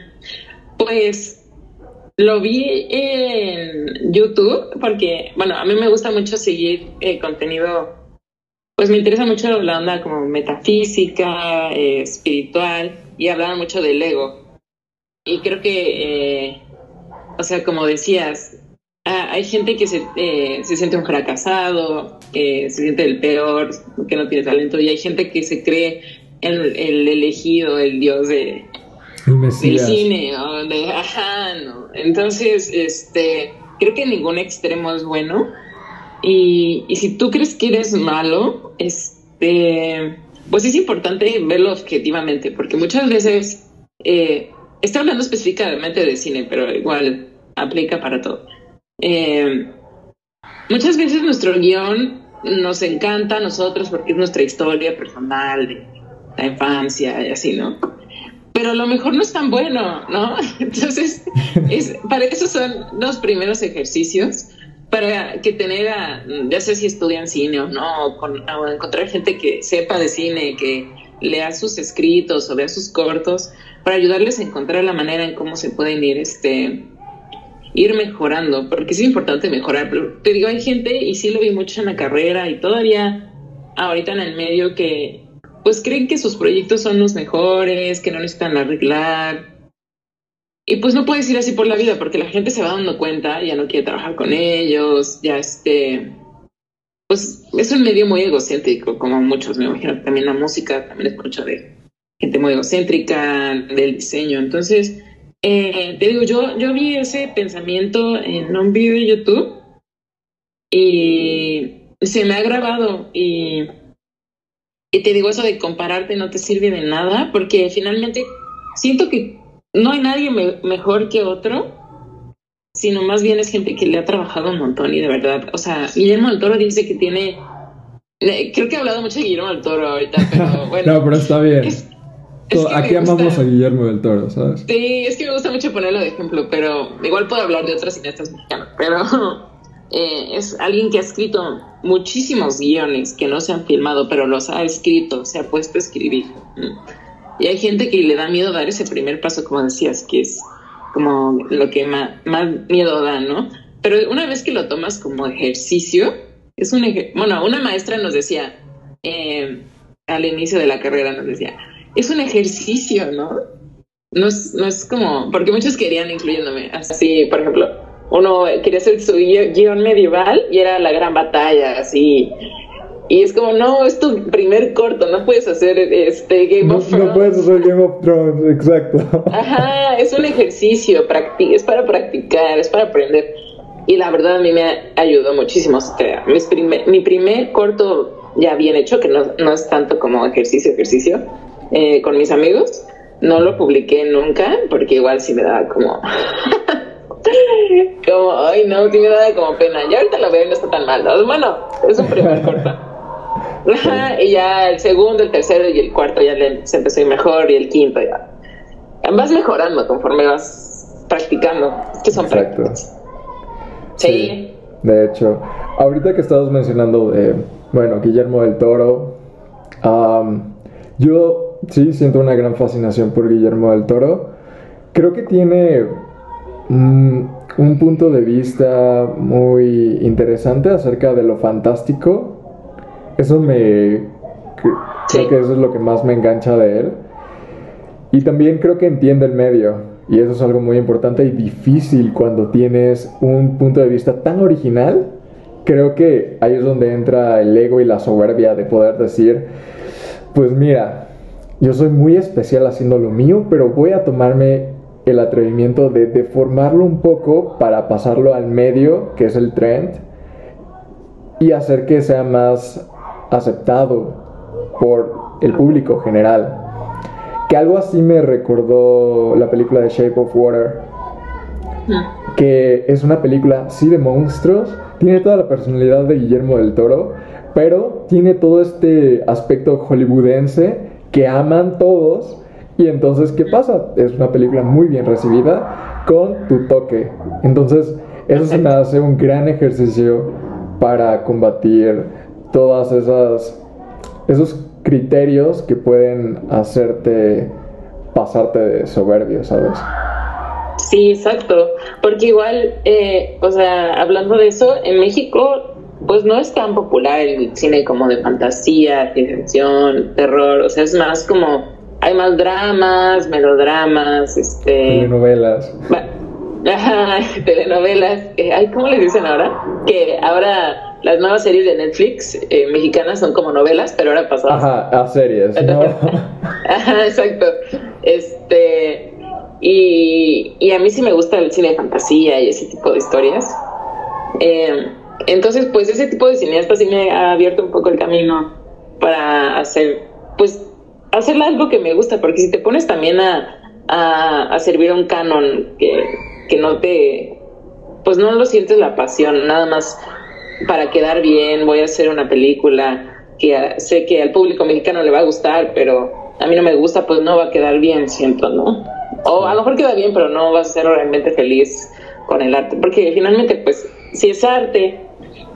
pues lo vi en YouTube porque, bueno, a mí me gusta mucho seguir eh, contenido, pues me interesa mucho la onda como metafísica, eh, espiritual, y hablaban mucho del ego. Y creo que, eh, o sea, como decías, hay gente que se, se siente un fracasado, que se siente el peor, que no tiene talento, y hay gente que se cree el, el elegido, el dios de, del cine, ajá, no. Entonces, este, creo que ningún extremo es bueno. Y, si tú crees que eres malo, este, pues es importante verlo objetivamente, porque muchas veces, eh, estoy hablando específicamente de cine, pero igual aplica para todo. Eh, muchas veces nuestro guion nos encanta a nosotros porque es nuestra historia personal de la infancia y así, ¿no? pero a lo mejor no es tan bueno, ¿no? [laughs] Entonces, es, para eso son los primeros ejercicios, para que tener, a, ya sé si estudian cine o no, o, encontrar gente que sepa de cine, que lea sus escritos o vea sus cortos, para ayudarles a encontrar la manera en cómo se pueden ir, este, ir mejorando, porque es importante mejorar. Pero te digo, hay gente, y sí lo vi mucho en la carrera, y todavía ahorita en el medio que pues creen que sus proyectos son los mejores, que no necesitan arreglar. Y pues no puedes ir así por la vida porque la gente se va dando cuenta, ya no quiere trabajar con ellos, ya este, pues es un medio muy egocéntrico, como muchos, me imagino también la música también es mucho de gente muy egocéntrica, del diseño. Entonces, eh, te digo, yo, yo vi ese pensamiento en un video de YouTube y se me ha grabado y y te digo eso de compararte no te sirve de nada, porque finalmente siento que no hay nadie mejor que otro, sino más bien es gente que le ha trabajado un montón y de verdad, o sea, Guillermo del Toro dice que tiene, creo que he hablado mucho de Guillermo del Toro ahorita, pero [laughs] bueno. no, pero está bien. Aquí amamos a Guillermo del Toro, ¿sabes? Sí, es que me gusta mucho ponerlo de ejemplo, pero igual puedo hablar de otros cineastas mexicanos, pero [laughs] eh, es alguien que ha escrito muchísimos guiones que no se han filmado, pero los ha escrito, se ha puesto a escribir. Y hay gente que le da miedo dar ese primer paso, como decías, que es como lo que más, miedo da, ¿no? Pero una vez que lo tomas como ejercicio, es un bueno, una maestra nos decía eh, al inicio de la carrera, nos decía, es un ejercicio, ¿no? No es, no es como, porque muchos querían incluyéndome, así, por ejemplo, uno quería hacer su guion medieval y era la gran batalla, así. Y es como, no, es tu primer corto, no puedes hacer este Game of Thrones. No puedes hacer Game of Thrones, exacto. Ajá, es un ejercicio, es para practicar, es para aprender. Y la verdad a mí me ayudó muchísimo. mi primer corto ya bien hecho, que no, no es tanto como ejercicio, ejercicio, eh, con mis amigos, no lo publiqué nunca, porque igual sí me daba como... [laughs] como, ay, no, tiene nada de como pena. Ya ahorita lo veo y no está tan mal. Bueno, es un primer [laughs] corto. [laughs] y ya el segundo, el tercero y el cuarto ya se empezó a ir mejor y el quinto ya. Vas mejorando conforme vas practicando. Que son prácticas. Sí. De hecho, ahorita que estabas mencionando de, bueno, Guillermo del Toro, yo sí siento una gran fascinación por Guillermo del Toro. Creo que tiene un punto de vista muy interesante acerca de lo fantástico. Eso me... Creo que eso es lo que más me engancha de él. Y también creo que entiende el medio. Y eso es algo muy importante y difícil cuando tienes un punto de vista tan original. Creo que ahí es donde entra el ego y la soberbia de poder decir, pues mira, yo soy muy especial haciendo lo mío, pero voy a tomarme el atrevimiento de deformarlo un poco para pasarlo al medio, que es el trend, y hacer que sea más aceptado por el público general. Que algo así me recordó la película de Shape of Water, mm. que es una película, sí, de monstruos, tiene toda la personalidad de Guillermo del Toro, pero tiene todo este aspecto hollywoodense que aman todos y entonces, ¿qué pasa? Es una película muy bien recibida con tu toque. Entonces, eso se me hace un gran ejercicio para combatir todas esas esos criterios que pueden hacerte pasarte de soberbio, ¿sabes? Sí, exacto. Porque igual, eh, o sea, hablando de eso, en México, pues no es tan popular el cine como de fantasía, ficción, terror. O sea, es más como hay más dramas, melodramas, este... Telenovelas. [laughs] telenovelas. Eh, ¿Cómo les dicen ahora? Que ahora las nuevas series de Netflix eh, mexicanas son como novelas, pero ahora pasadas. Ajá, a series, [laughs] Ajá, exacto. Este... Y, y, a mí sí me gusta el cine de fantasía y ese tipo de historias. Eh, entonces, pues ese tipo de cineasta sí me ha abierto un poco el camino para hacer, pues, hacerle algo que me gusta, porque si te pones también a, a, servir un canon que, que no te, pues no lo sientes la pasión, nada más para quedar bien, voy a hacer una película que sé que al público mexicano le va a gustar, pero a mí no me gusta, pues no va a quedar bien, siento, ¿no? O a lo mejor queda bien, pero no vas a ser realmente feliz con el arte, porque finalmente, pues, si es arte,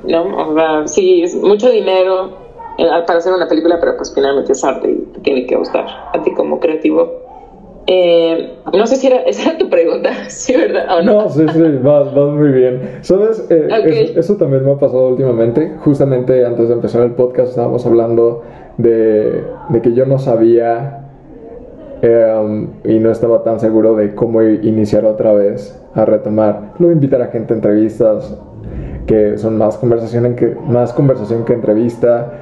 ¿no? O sea, si es mucho dinero, eh, para hacer una película, pero pues finalmente es arte y te tiene que gustar a ti como creativo. Eh, no sé si era, [laughs] esa era tu pregunta, [laughs] ¿sí, verdad? no? no, sí, sí, vas, muy bien. ¿Sabes? Eh, eso, también me ha pasado últimamente. Justamente antes de empezar el podcast estábamos hablando de, de que yo no sabía y no estaba tan seguro de cómo iniciar otra vez a retomar. Luego invitar a gente a entrevistas que son más conversación, que, más conversación que entrevista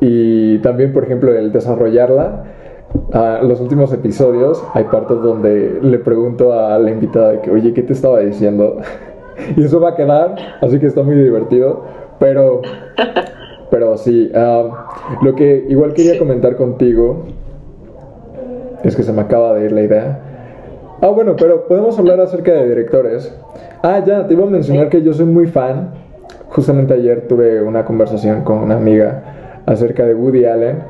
y también, por ejemplo, el desarrollarla. A los últimos episodios hay partes donde le pregunto a la invitada de que, oye, ¿qué te estaba diciendo? [laughs] y eso va a quedar, así que está muy divertido. Pero, pero sí, lo que igual quería comentar contigo es que se me acaba de ir la idea. Ah, bueno, pero podemos hablar acerca de directores. Ah, ya, te iba a mencionar que yo soy muy fan. Justamente ayer tuve una conversación con una amiga acerca de Woody Allen.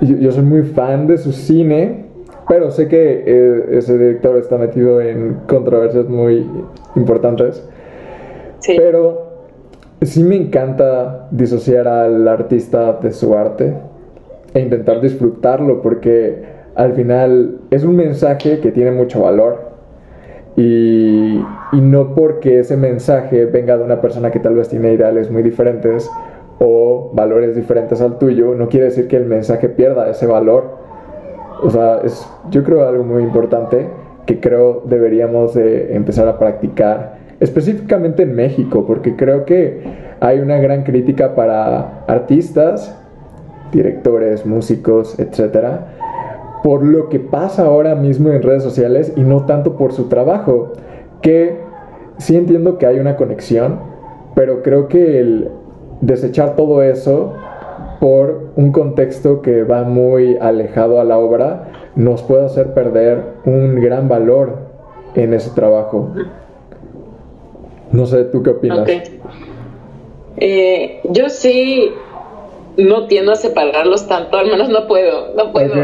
Yo, soy muy fan de su cine, pero sé que eh, ese director está metido en controversias muy importantes. Pero sí me encanta disociar al artista de su arte e intentar disfrutarlo porque al final es un mensaje que tiene mucho valor. Y, y no porque ese mensaje venga de una persona que tal vez tiene ideales muy diferentes, o valores diferentes al tuyo, no quiere decir que el mensaje pierda ese valor. O sea, es yo creo algo muy importante que creo deberíamos de empezar a practicar, específicamente en México, porque creo que hay una gran crítica para artistas, directores, músicos, etcétera, por lo que pasa ahora mismo en redes sociales y no tanto por su trabajo, que sí entiendo que hay una conexión, pero creo que el, desechar todo eso por un contexto que va muy alejado a la obra nos puede hacer perder un gran valor en ese trabajo. No sé, ¿tú qué opinas? Eh, yo sí, no tiendo a separarlos tanto, al menos no puedo, no puedo.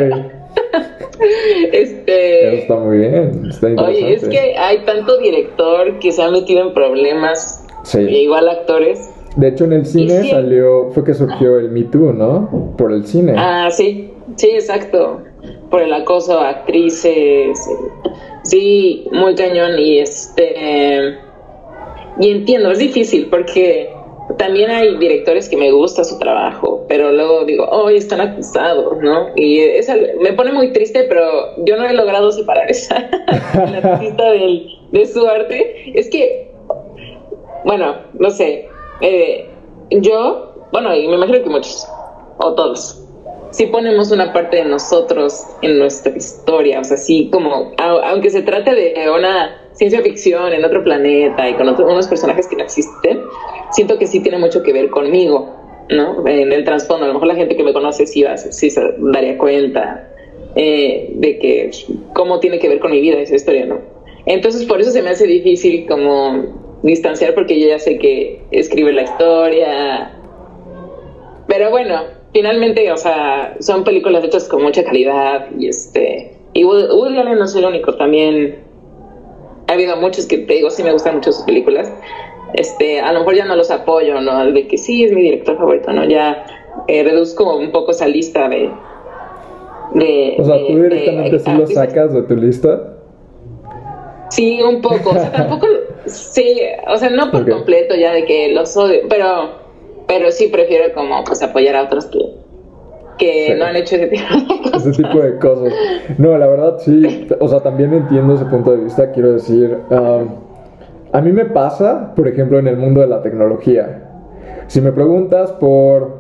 [laughs] este. está muy bien, está Oye, es que hay tanto director que se ha metido en problemas, sí. E igual actores. De hecho, en el cine salió, fue que surgió el Me Too, ¿no? Por el cine. Ah, sí, sí, exacto. Por el acoso a actrices. Sí, muy cañón. Y este. Y entiendo, es difícil porque también hay directores que me gusta su trabajo, pero luego digo, oh, están acusados, ¿no? Y esa, me pone muy triste, pero yo no he logrado separar esa [laughs] artista del, de su arte. Es que, bueno, no sé, eh, yo, bueno, y me imagino que muchos, o todos, si ponemos una parte de nosotros en nuestra historia, o sea, sí, como, aunque se trate de una ciencia ficción en otro planeta y con unos personajes que no existen, siento que sí tiene mucho que ver conmigo, ¿no? En el trasfondo, a lo mejor la gente que me conoce sí, va, sí se daría cuenta eh, de que cómo tiene que ver con mi vida esa historia, ¿no? Entonces por eso se me hace difícil como distanciar porque yo ya sé que escribe la historia, pero bueno, finalmente, o sea, son películas hechas con mucha calidad y este... Y Woody Allen no es el único, también ha habido muchos que te digo, sí me gustan mucho sus películas. Este, a lo mejor ya no los apoyo, ¿no? De que sí es mi director favorito, ¿no? Ya eh, reduzco un poco esa lista de. de o sea, tú directamente sí lo sacas de tu lista. Sí, un poco. O sea, [laughs] tampoco. sí, o sea, no por completo ya de que los odio, pero, pero sí prefiero como pues apoyar a otros que que no han hecho ese tipo de [laughs] cosas. Ese tipo de cosas. No, la verdad sí, o sea, también entiendo ese punto de vista, quiero decir, a mí me pasa, por ejemplo, en el mundo de la tecnología. Si me preguntas por,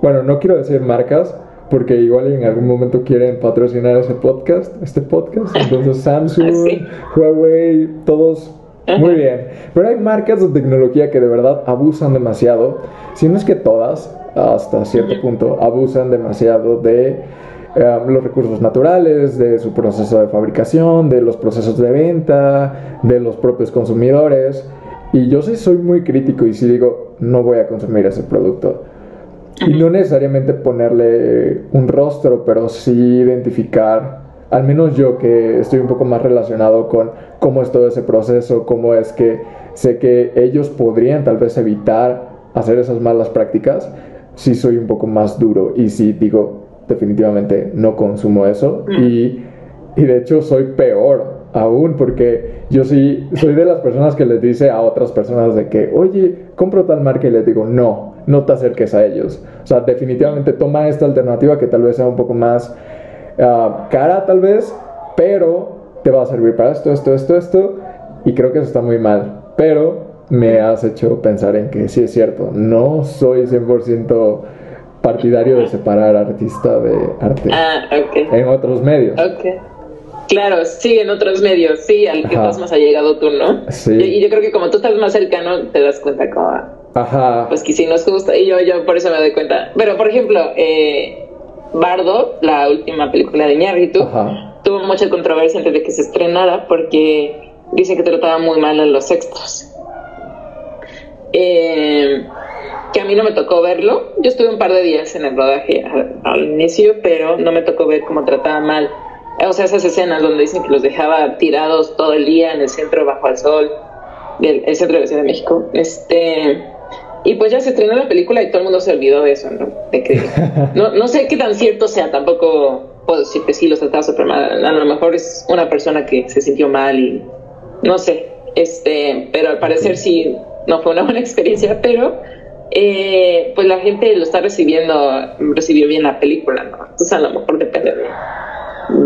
bueno, no quiero decir marcas, porque igual en algún momento quieren patrocinar ese podcast, este podcast, entonces [laughs] Samsung, Huawei, todos muy bien. Pero hay marcas de tecnología que de verdad abusan demasiado, si no es que todas, hasta cierto punto, abusan demasiado de eh, los recursos naturales, de su proceso de fabricación, de los procesos de venta, de los propios consumidores. Y yo sí soy muy crítico y sí digo, no voy a consumir ese producto. Y no necesariamente ponerle un rostro, pero sí identificar, al menos yo que estoy un poco más relacionado con cómo es todo ese proceso, cómo es que sé que ellos podrían tal vez evitar hacer esas malas prácticas, sí soy un poco más duro y sí digo, definitivamente no consumo eso mm. y, y de hecho soy peor aún porque yo sí soy de las personas que les dice a otras personas de que, oye, compro tal marca y les digo, no, no te acerques a ellos. O sea, definitivamente toma esta alternativa que tal vez sea un poco más ah, cara tal vez, pero te va a servir para esto, esto, esto, esto. Y creo que eso está muy mal. Pero me has hecho pensar en que sí es cierto, no soy 100% partidario de separar artista de arte ah, en otros medios. Claro, sí, en otros medios, sí, al que más has llegado tú, ¿no? Sí. Y, yo creo que como tú estás más cercano, te das cuenta como, Ajá. pues que sí nos gusta, y yo, yo por eso me doy cuenta. Pero, por ejemplo, eh, Bardo, la última película de Ñarritu, tuvo mucha controversia antes de que se estrenara porque dice que trataba muy mal a los extras. Eh, que a mí no me tocó verlo. Yo estuve un par de días en el rodaje al, inicio, pero no me tocó ver cómo trataba mal. O sea, esas escenas donde dicen que los dejaba tirados todo el día en el centro bajo el sol, del el centro de la Ciudad de México. Este, y pues ya se estrenó la película y todo el mundo se olvidó de eso, ¿no? De que, [laughs] no, no sé qué tan cierto sea, tampoco puedo decir que sí los trataba súper mal. A lo mejor es una persona que se sintió mal y no sé. Este, pero al parecer sí no fue una buena [laughs] experiencia, pero eh, pues la gente lo está recibiendo, recibió bien la película, ¿no? Entonces a lo mejor depende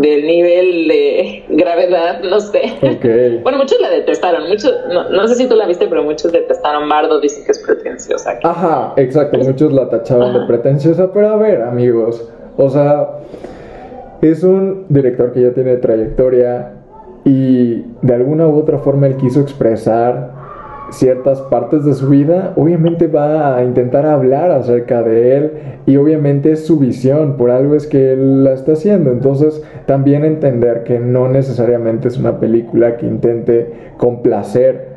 del nivel de [laughs] gravedad, no sé. [laughs] bueno, muchos la detestaron, muchos, no, sé si tú la viste, pero muchos detestaron Bardo, dicen que es pretenciosa. Ajá, exacto, muchos la tachaban de pretenciosa, pero a ver, amigos, o sea, es un director que ya tiene trayectoria y de alguna u otra forma él quiso expresar ciertas partes de su vida, obviamente va a intentar hablar acerca de él y obviamente es su visión, por algo es que él la está haciendo. Entonces también entender que no necesariamente es una película que intente complacer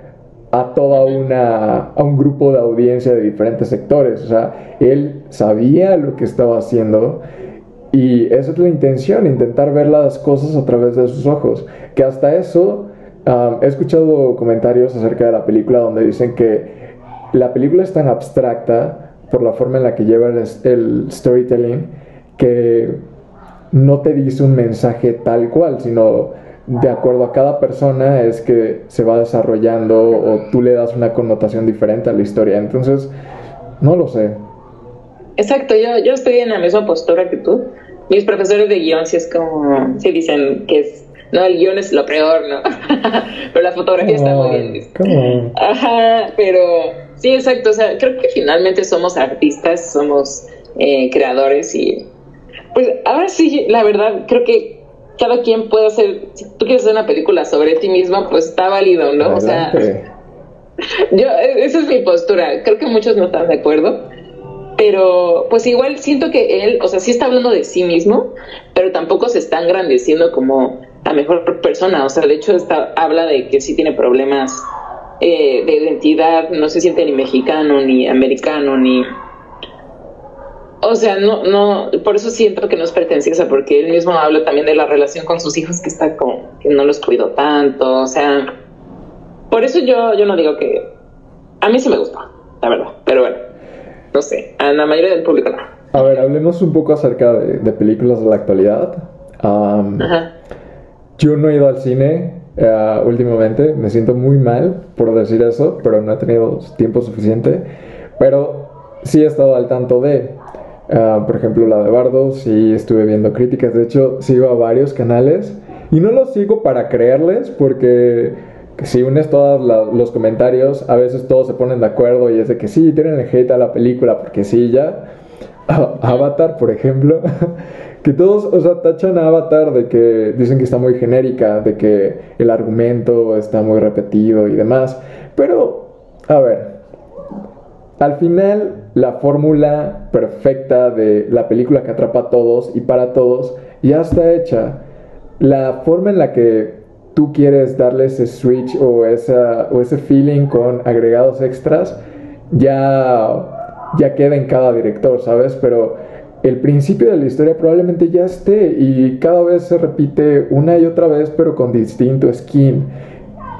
a toda una a un grupo de audiencia de diferentes sectores, o sea, él sabía lo que estaba haciendo y esa es la intención, intentar ver las cosas a través de sus ojos, que hasta eso he escuchado comentarios acerca de la película donde dicen que la película es tan abstracta por la forma en la que lleva el storytelling que no te dice un mensaje tal cual, sino de acuerdo a cada persona es que se va desarrollando o tú le das una connotación diferente a la historia. Entonces, no lo sé. Exacto, yo, yo estoy en la misma postura que tú. Mis profesores de guion sí es como, sí dicen que es, no, el guion es lo peor, ¿no? [laughs] pero la fotografía está muy bien. Ajá, pero sí, exacto, o sea, creo que finalmente somos artistas, somos eh, creadores y pues ahora sí, la verdad, creo que cada quien puede hacer, si tú quieres hacer una película sobre ti mismo, pues está válido, ¿no? O sea, [laughs] yo, esa es mi postura, creo que muchos no están de acuerdo, pero pues igual siento que él, o sea, sí está hablando de sí mismo, pero tampoco se está engrandeciendo como la mejor persona, o sea, de hecho está, habla de que sí tiene problemas eh, de identidad, no se siente ni mexicano, ni americano, ni o sea, no, no, por eso siento que no es pretenciosa, porque él mismo habla también de la relación con sus hijos que está como que no los cuido tanto, o sea, por eso yo, yo no digo que a mí sí me gusta, la verdad, pero bueno, no sé, a la mayoría del público no. A ver, hablemos un poco acerca de, películas de la actualidad. Yo no he ido al cine eh, últimamente, me siento muy mal por decir eso, pero no he tenido tiempo suficiente, pero sí he estado al tanto de... Ah, por ejemplo, la de Bardo, sí estuve viendo críticas. De hecho, sigo a varios canales y no los sigo para creerles porque si unes todos los comentarios, a veces todos se ponen de acuerdo y es de que sí, tienen el hate la película porque sí, ya. [laughs] Avatar, por ejemplo, [laughs] que todos, o sea, tachan a Avatar de que dicen que está muy genérica, de que el argumento está muy repetido y demás. Pero, a ver, al final, la fórmula perfecta de la película que atrapa a todos y para todos ya está hecha. La forma en la que tú quieres darle ese switch o, esa, o ese feeling con agregados extras ya, ya queda en cada director, ¿sabes? Pero el principio de la historia probablemente ya esté y cada vez se repite una y otra vez, pero con distinto skin.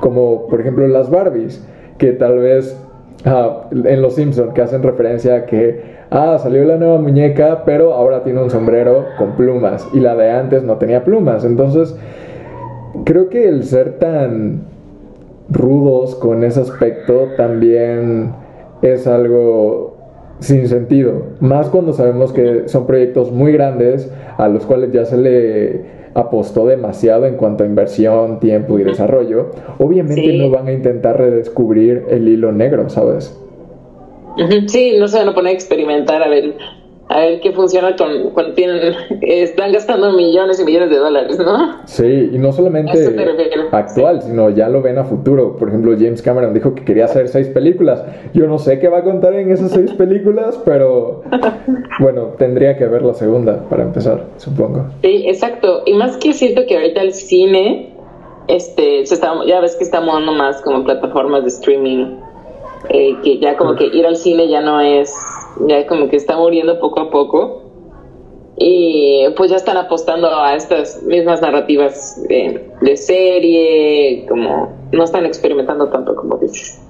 Como por ejemplo las Barbies, que tal vez en Los Simpson que hacen referencia a que, ah, salió la nueva muñeca, pero ahora tiene un sombrero con plumas y la de antes no tenía plumas. Entonces, creo que el ser tan rudos con ese aspecto también es algo sin sentido. Más cuando sabemos que son proyectos muy grandes a los cuales ya se le apostó demasiado en cuanto a inversión, tiempo y desarrollo, obviamente no van a intentar redescubrir el hilo negro, ¿sabes? Sí, no se van a poner a experimentar a ver a ver qué funciona con, cuando tienen, están gastando millones y millones de dólares, ¿no? Sí, y no solamente actual, sino ya lo ven a futuro. Por ejemplo, James Cameron dijo que quería hacer seis películas. Yo no sé qué va a contar en esas seis [laughs] películas, pero bueno, tendría que ver la segunda para empezar, supongo. Sí, exacto. Y más que siento que ahorita el cine, este, se está, ya ves que estamos dando más como plataformas de streaming, eh, que ya como que ir al cine ya no es ya como que está muriendo poco a poco. Y pues ya están apostando a estas mismas narrativas de, serie, como no están experimentando tanto como dices.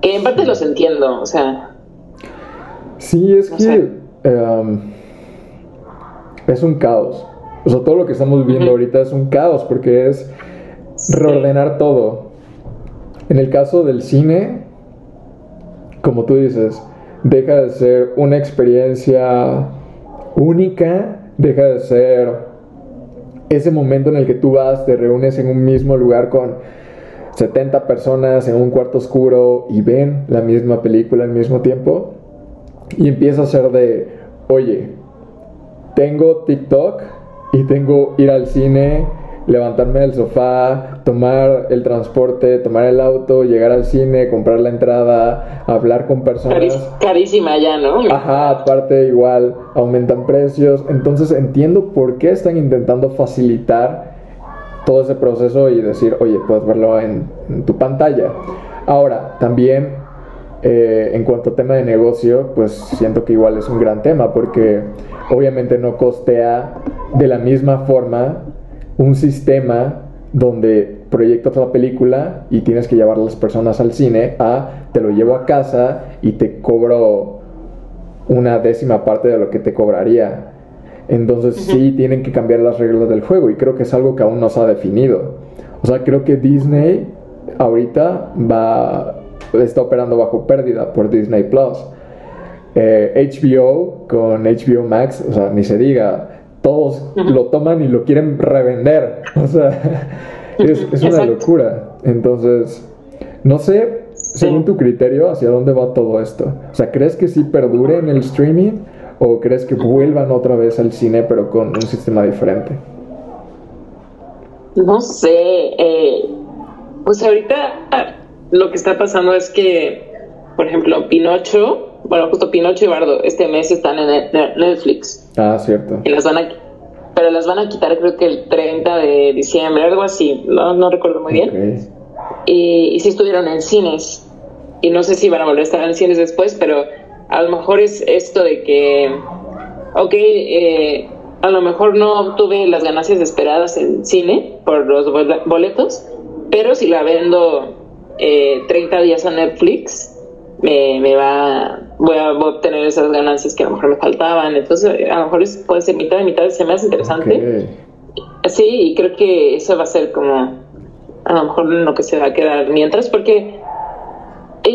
Que en parte los entiendo, o sea. Sí, es que em, es un caos. O sea, todo lo que estamos viendo ahorita es un caos porque es reordenar todo. En el caso del cine, como tú dices, deja de ser una experiencia única, deja de ser ese momento en el que tú vas, te reúnes en un mismo lugar con 70 personas en un cuarto oscuro y ven la misma película al mismo tiempo y empieza a ser de, oye, tengo TikTok y tengo ir al cine levantarme del sofá, tomar el transporte, tomar el auto, llegar al cine, comprar la entrada, hablar con personas. carísima ya, ¿no? Ajá, aparte igual, aumentan precios. Entonces entiendo por qué están intentando facilitar todo ese proceso y decir, oye, puedes verlo en, tu pantalla. Ahora, también eh, en cuanto a tema de negocio, pues siento que igual es un gran tema porque obviamente no costea de la misma forma un sistema donde proyectas la película y tienes que llevar a las personas al cine a te lo llevo a casa y te cobro una décima parte de lo que te cobraría. Entonces sí tienen que cambiar las reglas del juego y creo que es algo que aún no se ha definido. O sea, creo que Disney ahorita va está operando bajo pérdida por Disney Plus. HBO eh, con HBO Max, o sea, ni se diga, todos lo toman y lo quieren revender. [laughs] O sea, es, una locura. Entonces, no sé, según tu criterio, hacia dónde va todo esto. O sea, ¿crees que sí perdure en el streaming o crees que vuelvan otra vez al cine pero con un sistema diferente? No sé, eh, pues ahorita lo que está pasando es que, por ejemplo, Pinocho, bueno, justo Pinocho y Bardo, este mes están en Netflix. Ah, cierto. Y las van a, pero las van a quitar creo que el 30 de diciembre, algo así, no, recuerdo muy bien. Y, y sí estuvieron en cines. Y no sé si van a volver a estar en cines después, pero a lo mejor es esto de que, ok, eh, a lo mejor no obtuve las ganancias esperadas en cine por los boletos, pero si la vendo eh, 30 días a Netflix, me, me, va, voy a obtener esas ganancias que a lo mejor me faltaban. Entonces, a lo mejor puede ser mitad de mitad, se me hace interesante. Sí, y creo que eso va a ser como a lo mejor lo que se va a quedar mientras, porque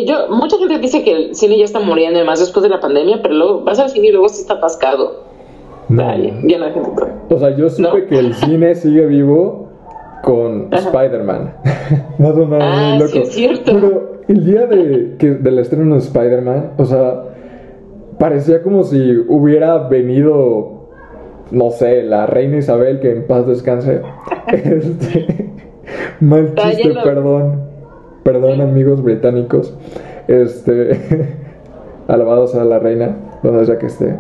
yo, mucha gente dice que el cine ya está muriendo, además después de la pandemia, pero luego vas al cine y luego sí está atascado. No. O sea, yo supe que el cine sigue vivo con Spider-Man. [laughs] Más o menos ah, loco. Sí es cierto. Pero el día de, que, del estreno de Spider-Man, o sea, parecía como si hubiera venido, no sé, la reina Isabel, que en paz descanse. [laughs] este, mal chiste, perdón. Perdón, amigos británicos. Este, [laughs] alabados a la reina, donde sea que esté.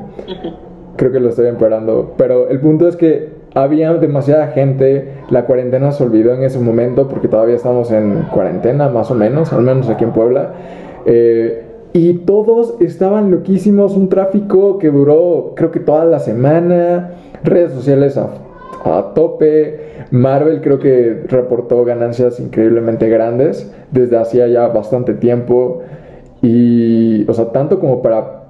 Creo que lo estoy empeorando. Pero el punto es que había demasiada gente, la cuarentena se olvidó en ese momento porque todavía estamos en cuarentena más o menos, al menos aquí en Puebla. Eh, y todos estaban loquísimos, un tráfico que duró creo que toda la semana, redes sociales a, a tope, Marvel creo que reportó ganancias increíblemente grandes desde hacía ya bastante tiempo y, o sea, tanto como para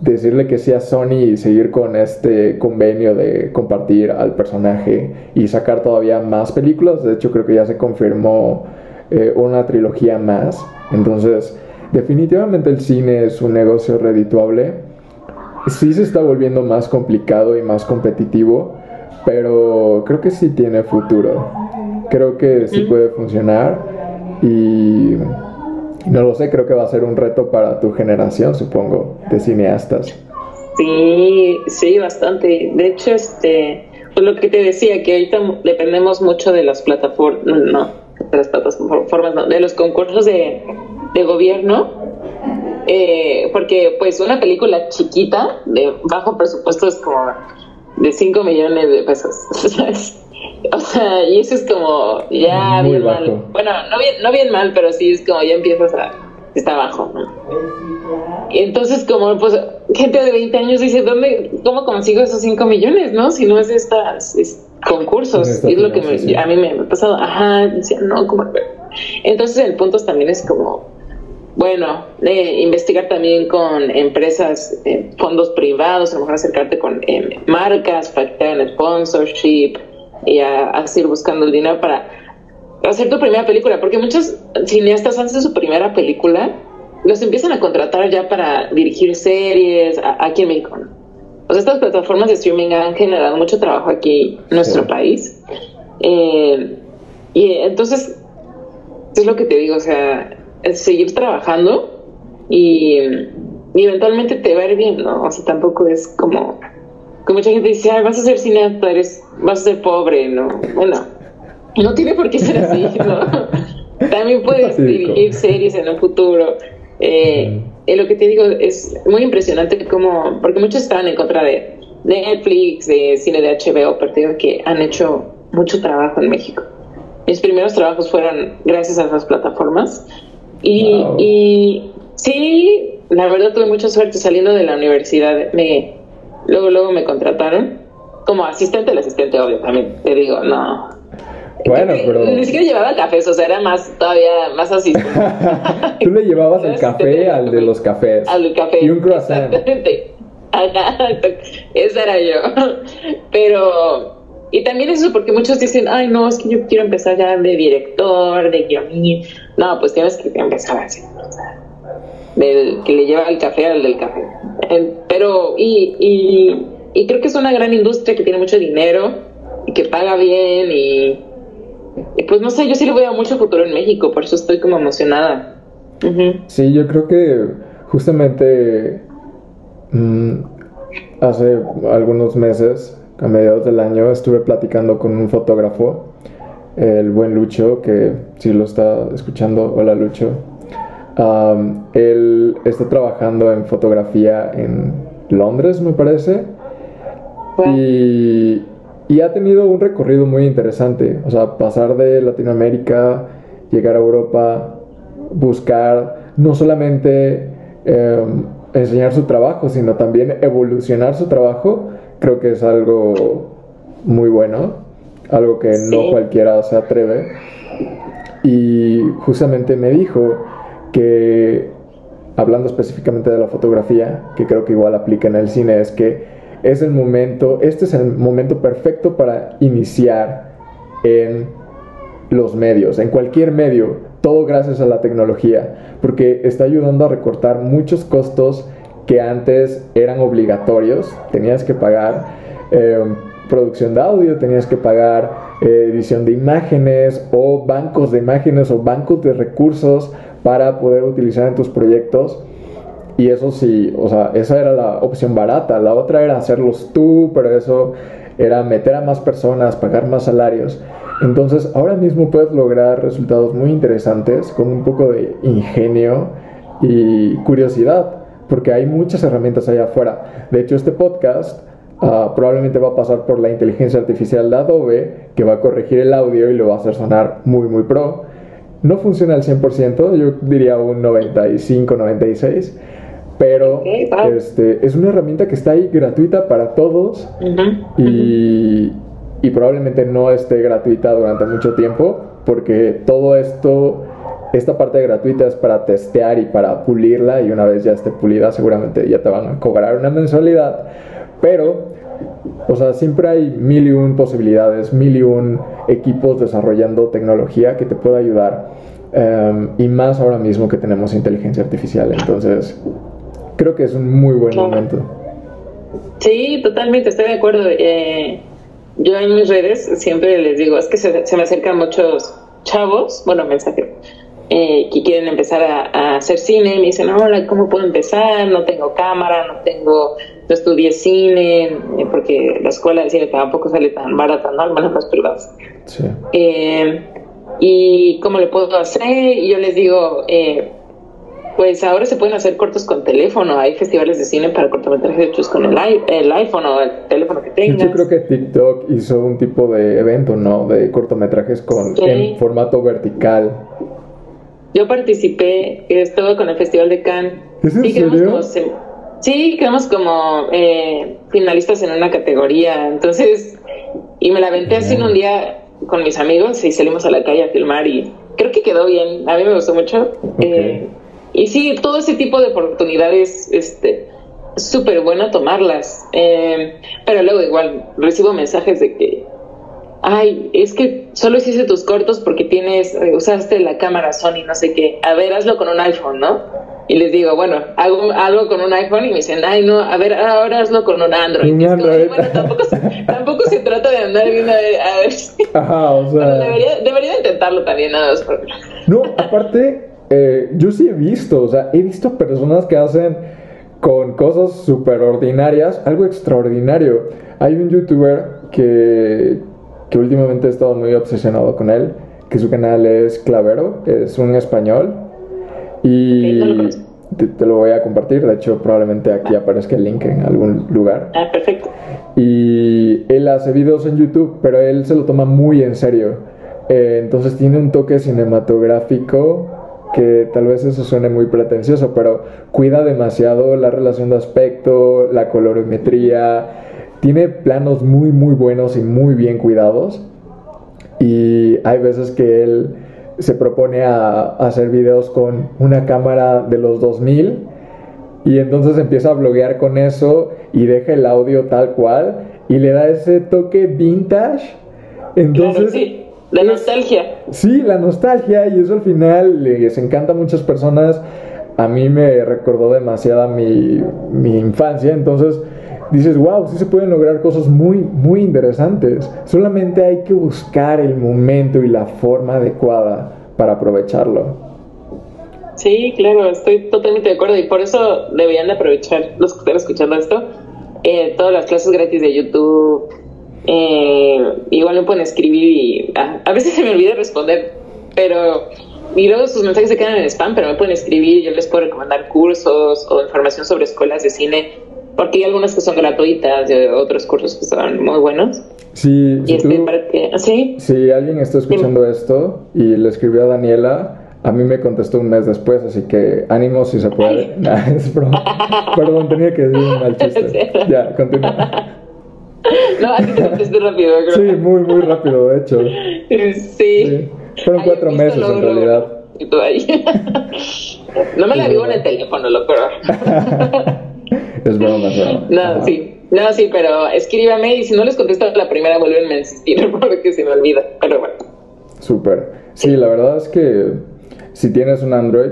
decirle que sea Sony y seguir con este convenio de compartir al personaje y sacar todavía más películas. De hecho, creo que ya se confirmó eh, una trilogía más. Entonces, definitivamente el cine es un negocio redituable. Sí se está volviendo más complicado y más competitivo, pero creo que sí tiene futuro. Creo que sí puede funcionar y no lo sé, creo que va a ser un reto para tu generación, supongo, de cineastas. Sí, sí, bastante. De hecho, este, pues lo que te decía, que ahorita dependemos mucho de las plataformas, no, de las plataformas, no, de los concursos de, de gobierno, eh, porque pues una película chiquita, de bajo presupuesto, es como de 5 millones de pesos. [laughs] [laughs] O sea, y eso es como ya bien mal. Bueno, no bien, no bien mal, pero sí es como ya empiezas a. Está abajo. Y entonces, como pues, gente de 20 años dice: ¿dónde, ¿Cómo consigo esos 5 millones, no? Si no es de estas concursos. y es lo que a mí me ha pasado. Ajá, decía, no, como. Entonces, el punto también es como bueno, eh, investigar también con empresas, eh, fondos privados, a lo mejor acercarte con eh, marcas, pactar en sponsorship, y a, seguir buscando el dinero para hacer tu primera película, porque muchos cineastas antes de su primera película los empiezan a contratar ya para dirigir series aquí en México. O sea, estas plataformas de streaming han generado mucho trabajo aquí en nuestro país. Eh, y entonces, es lo que te digo, o sea, es seguir trabajando y, y, eventualmente te va a ir bien, ¿no? O sea, tampoco es como que mucha gente dice, vas a ser cineasta, eres, vas a ser pobre, ¿no? Bueno, no tiene por qué ser así, ¿no? [laughs] También puedes dirigir series en un futuro. Eh, y lo que te digo es muy impresionante como, porque muchos estaban en contra de, Netflix, de cine de HBO, pero digo que han hecho mucho trabajo en México. Mis primeros trabajos fueron gracias a esas plataformas Y, y sí, la verdad tuve mucha suerte saliendo de la universidad. Me, luego, luego me contrataron como asistente, el asistente, obvio, también te digo, no. Bueno, pero. Ni siquiera llevaba cafés, o sea, era más, todavía más asistente. [laughs] Tú le llevabas el café al de los cafés. Al café. Y un croissant. Exactamente. [laughs] esa era yo. [laughs] Pero, y también eso porque muchos dicen, ay, no, es que yo quiero empezar ya de director, de guionista. No, pues tienes que empezar así. Del que le lleva el café al del café. Pero, y, y, y creo que es una gran industria que tiene mucho dinero y que paga bien y, pues no sé, yo sí le a mucho futuro en México, por eso estoy como emocionada. Sí, yo creo que justamente mm, hace algunos meses, a mediados del año, estuve platicando con un fotógrafo, el buen Lucho, que si lo está escuchando, hola Lucho. Él está trabajando en fotografía en Londres, me parece. Y, y, ha tenido un recorrido muy interesante. O sea, pasar de Latinoamérica, llegar a Europa, buscar no solamente em, enseñar su trabajo, sino también evolucionar su trabajo, creo que es algo muy bueno, algo que no cualquiera se atreve. Y justamente me dijo que, hablando específicamente de la fotografía, que creo que igual aplica en el cine, es que es el momento, este es el momento perfecto para iniciar en los medios, en cualquier medio, todo gracias a la tecnología, porque está ayudando a recortar muchos costos que antes eran obligatorios, tenías que pagar eh, producción de audio, tenías que pagar eh, edición de imágenes o bancos de imágenes o bancos de recursos para poder utilizar en tus proyectos. Y eso sí, o sea, esa era la opción barata. La otra era hacerlos tú, pero eso era meter a más personas, pagar más salarios. Entonces, ahora mismo puedes lograr resultados muy interesantes con un poco de ingenio y curiosidad, porque hay muchas herramientas allá afuera. De hecho, este podcast uh, probablemente va a pasar por la inteligencia artificial de Adobe, que va a corregir el audio y lo va a hacer sonar muy, muy pro. No funciona al 100%, yo diría un 95, 96 pero este, es una herramienta que está ahí gratuita para todos y, y, probablemente no esté gratuita durante mucho tiempo porque todo esto, esta parte gratuita es para testear y para pulirla y una vez ya esté pulida seguramente ya te van a cobrar una mensualidad, pero o sea, siempre hay mil y un posibilidades, mil y un equipos desarrollando tecnología que te pueda ayudar. Em, y más ahora mismo que tenemos inteligencia artificial. Entonces, creo que es un muy buen momento. Sí, totalmente, estoy de acuerdo. Eh, yo en mis redes siempre les digo, es que se, me acercan muchos chavos, bueno, mensajes, eh, que quieren empezar a, hacer cine. Me dicen, hola, ¿cómo puedo empezar? No tengo cámara, no tengo, no estudié cine, eh, porque la escuela de cine tampoco sale tan barata, ¿no? Al menos las privadas. Sí. y cómo le puedo hacer, y yo les digo, eh, pues ahora se pueden hacer cortos con teléfono. Hay festivales de cine para cortometrajes hechos con el, el iPhone o el teléfono que tengas. Yo creo que TikTok hizo un tipo de evento, ¿no? De cortometrajes con en formato vertical. Yo participé, estuve con el Festival de Cannes. ¿Es en serio? Sí, quedamos como eh, finalistas en una categoría. Entonces, y me la aventé así en un día con mis amigos y salimos a la calle a filmar y creo que quedó bien. A mí me gustó mucho. Eh, y sí, todo ese tipo de oportunidades, este, súper bueno tomarlas. Eh, pero luego igual recibo mensajes de que, ay, es que solo hiciste tus cortos porque tienes, eh, usaste la cámara Sony, no sé qué. A ver, hazlo con un iPhone, ¿no? Y les digo, bueno, hago algo con un iPhone y me dicen, ay, no, a ver, ahora hazlo con un Android. bueno, tampoco se, tampoco se trata de andar viendo a ver, a ver si... [laughs] Ajá, o sea... debería, debería intentarlo también, nada más. No, aparte eh, yo sí he visto, o sea, he visto personas que hacen con cosas súper ordinarias algo extraordinario. Hay un youtuber que, que últimamente he estado muy obsesionado con él, que su canal es Clavero, es un español. Y te, lo voy a compartir, de hecho probablemente aquí aparezca el link en algún lugar. Ah, perfecto. Y él hace videos en YouTube, pero él se lo toma muy en serio. Eh, entonces tiene un toque cinematográfico que tal vez eso suene muy pretencioso, pero cuida demasiado la relación de aspecto, la colorimetría, tiene planos muy muy buenos y muy bien cuidados. Y hay veces que él se propone a, hacer videos con una cámara de los 2000 y entonces empieza a bloguear con eso y deja el audio tal cual y le da ese toque vintage. Entonces, sí. La nostalgia. Sí, la nostalgia y eso al final les encanta a muchas personas. A mí me recordó demasiada mi, mi infancia, entonces dices, wow, sí se pueden lograr cosas muy, muy interesantes. Solamente hay que buscar el momento y la forma adecuada para aprovecharlo. Sí, claro, estoy totalmente de acuerdo y por eso deberían de aprovechar los que están escuchando esto, eh, todas las clases gratis de YouTube. Eh, igual me pueden escribir y ah, a veces [laughs] se me olvida responder, pero y luego sus mensajes se quedan en spam, pero me pueden escribir, yo les puedo recomendar cursos o información sobre escuelas de cine porque hay algunas que son gratuitas y otros cursos que son muy buenos. Sí, y este, para que, ¿sí? si alguien está escuchando esto y le escribió a Daniela, a mí me contestó un mes después, así que ánimo si se puede. [laughs] Perdón, tenía que decir un mal [laughs] chiste. ya, continúa. No, así te contesté rápido, creo. Sí, muy, muy rápido, de hecho. Sí. Fueron cuatro meses en realidad. [laughs] no me la vivo en el teléfono, loco. Es broma, No, sí. No, sí, pero escríbame y si no les contesto la primera, vuelven a insistir [laughs] porque se me olvida. Pero bueno. Súper. Sí, la verdad es que si tienes un Android,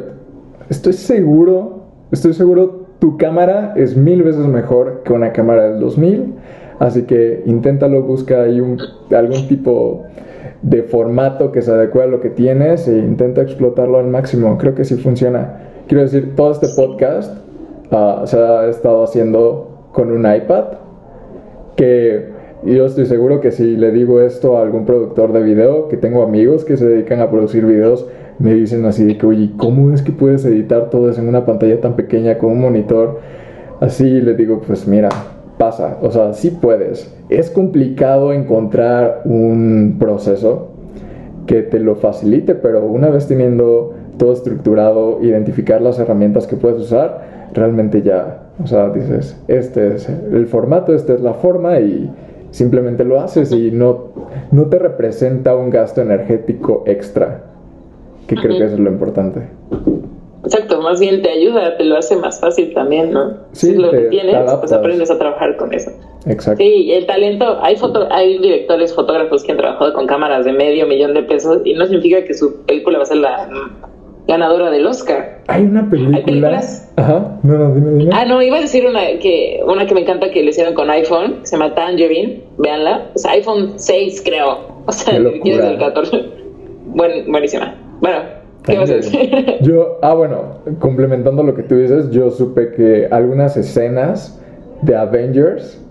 estoy seguro, estoy seguro tu cámara es mil veces mejor que una cámara del 2000. Así que inténtalo, busca ahí un, algún tipo de formato que se adecue a lo que tienes e intenta explotarlo al máximo. Creo que sí funciona. Quiero decir, todo este podcast Ah, se ha estado haciendo con un iPad que yo estoy seguro que si le digo esto a algún productor de video, que tengo amigos que se dedican a producir videos, me dicen así de que, oye, ¿cómo es que puedes editar todo eso en una pantalla tan pequeña con un monitor? Así le digo, pues mira, pasa, o sea, sí puedes. Es complicado encontrar un proceso que te lo facilite, pero una vez teniendo todo estructurado, identificar las herramientas que puedes usar, realmente ya, o sea, dices, este es el formato, esta es la forma y simplemente lo haces y no, no te representa un gasto energético extra, que creo que eso es lo importante. Exacto, más bien te ayuda, te lo hace más fácil también, ¿no? Sí, lo que tienes, pues aprendes a trabajar con eso. Exacto. Sí, el talento, hay foto, hay directores, fotógrafos que han trabajado con cámaras de medio millón de pesos y no significa que su película va a ser la ganadora del Oscar. Hay una película. Ajá, no, no, dime, dime. Ah, no, iba a decir una que, una que me encanta que le hicieron con iPhone, se llama Tangerine, véanla. Es iPhone 6, creo. O sea, el 14. Buen, buenísima. Bueno, ¿qué vas a decir? [laughs] Yo, ah, bueno, complementando lo que tú dices, yo supe que algunas escenas de Avengers,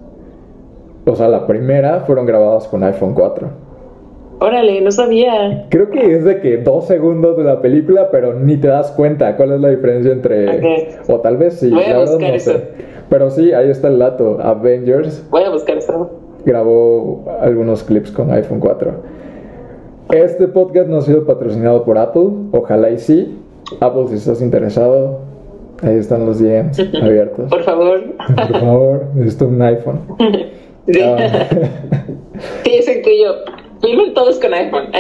o sea, la primera, fueron grabadas con iPhone 4. Órale, no sabía. Creo que es de que dos segundos de la película, pero ni te das cuenta cuál es la diferencia entre. O tal vez sí. Voy a buscar eso. Pero sí, ahí está el dato. Avengers. Voy a buscar eso. Grabó algunos clips con iPhone 4. Este podcast no ha sido patrocinado por Apple. Ojalá y sí. Apple, si estás interesado, ahí están los DMs [laughs] abiertos. Por favor. Por favor, necesito un iPhone. [laughs] Sí, ah. sí es el tuyo. Filmen todos con iPhone. [laughs]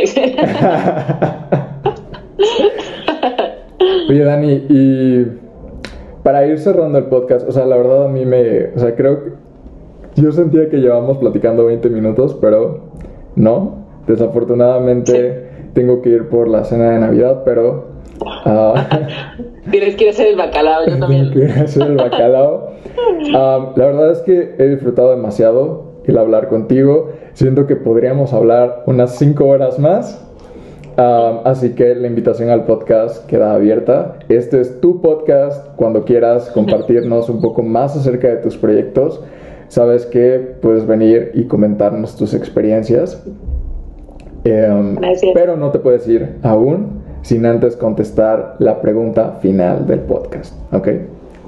Oye, Dani, y para ir cerrando el podcast, o sea, la verdad a mí me, o sea, creo que yo sentía que llevamos platicando 20 minutos, pero no. Desafortunadamente tengo que ir por la cena de Navidad, pero... Uh, [laughs] Tienes que ir a hacer el bacalao, yo [laughs] también. Tengo que ir a hacer el bacalao. Ah, la verdad es que he disfrutado demasiado el hablar contigo. Siento que podríamos hablar unas 5 horas más. así que la invitación al podcast queda abierta. Este es tu podcast. Cuando quieras compartirnos un poco más acerca de tus proyectos, sabes que puedes venir y comentarnos tus experiencias. Em, pero no te puedes ir aún sin antes contestar la pregunta final del podcast. ¿Ok?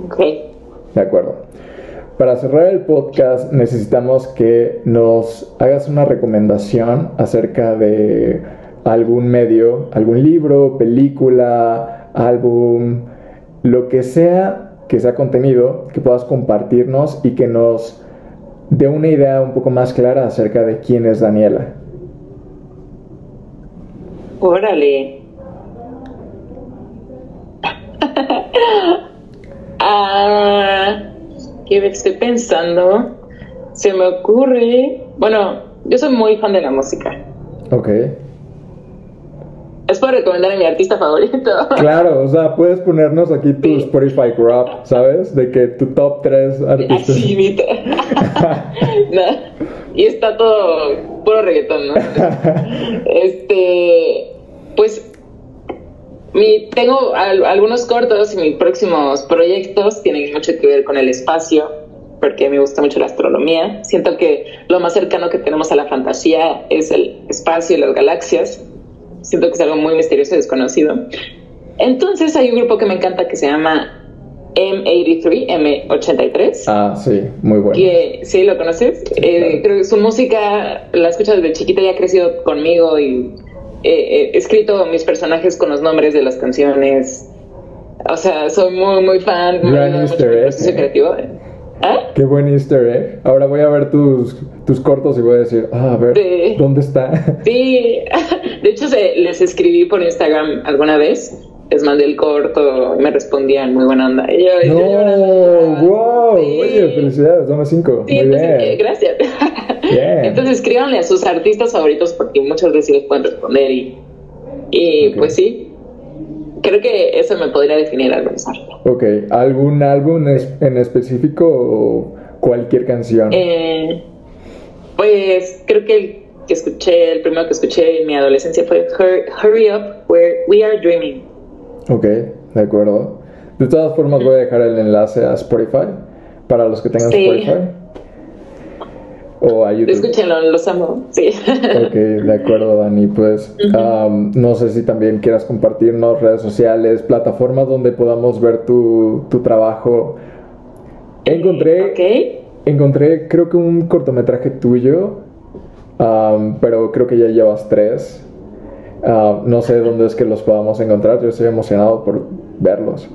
Ok. De acuerdo. Para cerrar el podcast necesitamos que nos hagas una recomendación acerca de algún medio, algún libro, película, álbum, lo que sea que sea contenido, que puedas compartirnos y que nos dé una idea un poco más clara acerca de quién es Daniela. Órale. [laughs] ah, ¿Qué estoy pensando? Se me ocurre. Bueno, yo soy muy fan de la música. Ok. Es para recomendar a mi artista favorito. [laughs] Claro, o sea, puedes ponernos aquí tu Spotify Rap, ¿sabes? De que tu top 3 artistas. Así, [laughs] no. Y está todo puro reggaetón, ¿no? [laughs] este, pues, mi, tengo algunos cortos y mis próximos proyectos tienen mucho que ver con el espacio, porque me gusta mucho la astronomía. Siento que lo más cercano que tenemos a la fantasía es el espacio y las galaxias siento que es algo muy misterioso y desconocido. Entonces hay un grupo que me encanta que se llama M83, M83. Ah, sí, muy bueno. Que, ¿Sí lo conoces? Eh, creo que su música la escucho desde chiquita y ha crecido conmigo y he escrito mis personajes con los nombres de las canciones. O sea, soy muy, muy fan. Gran easter egg. creativo. ¿Ah? Qué buen easter egg. Ahora voy a ver tus, tus cortos y voy a decir, ah, a ver, ¿dónde está? Sí, [laughs] de hecho les escribí por Instagram alguna vez, les mandé el corto y me respondían muy buena onda. Y yo, no, wow, oye, felicidades, dame cinco. Sí, muy bien. gracias. Entonces escríbanle a sus artistas favoritos porque muchas veces les pueden responder y, y pues sí, creo que eso me podría definir al pensar. Ok, ¿algún álbum en específico o cualquier canción? Eh, pues creo que el que escuché, el primero que escuché en mi adolescencia fue Hurry Up, Where We Are Dreaming. Ok, de acuerdo. De todas formas voy a dejar el enlace a Spotify para los que tengan Spotify. O a YouTube. Escúchenlo, los amo. Sí. Ok, de acuerdo, Dani. Pues no sé si también quieras compartirnos redes sociales, plataformas donde podamos ver tu, tu trabajo. Encontré, okay. encontré, creo que un cortometraje tuyo, pero creo que ya llevas tres. No sé dónde es que los podamos encontrar. Yo estoy emocionado por verlos.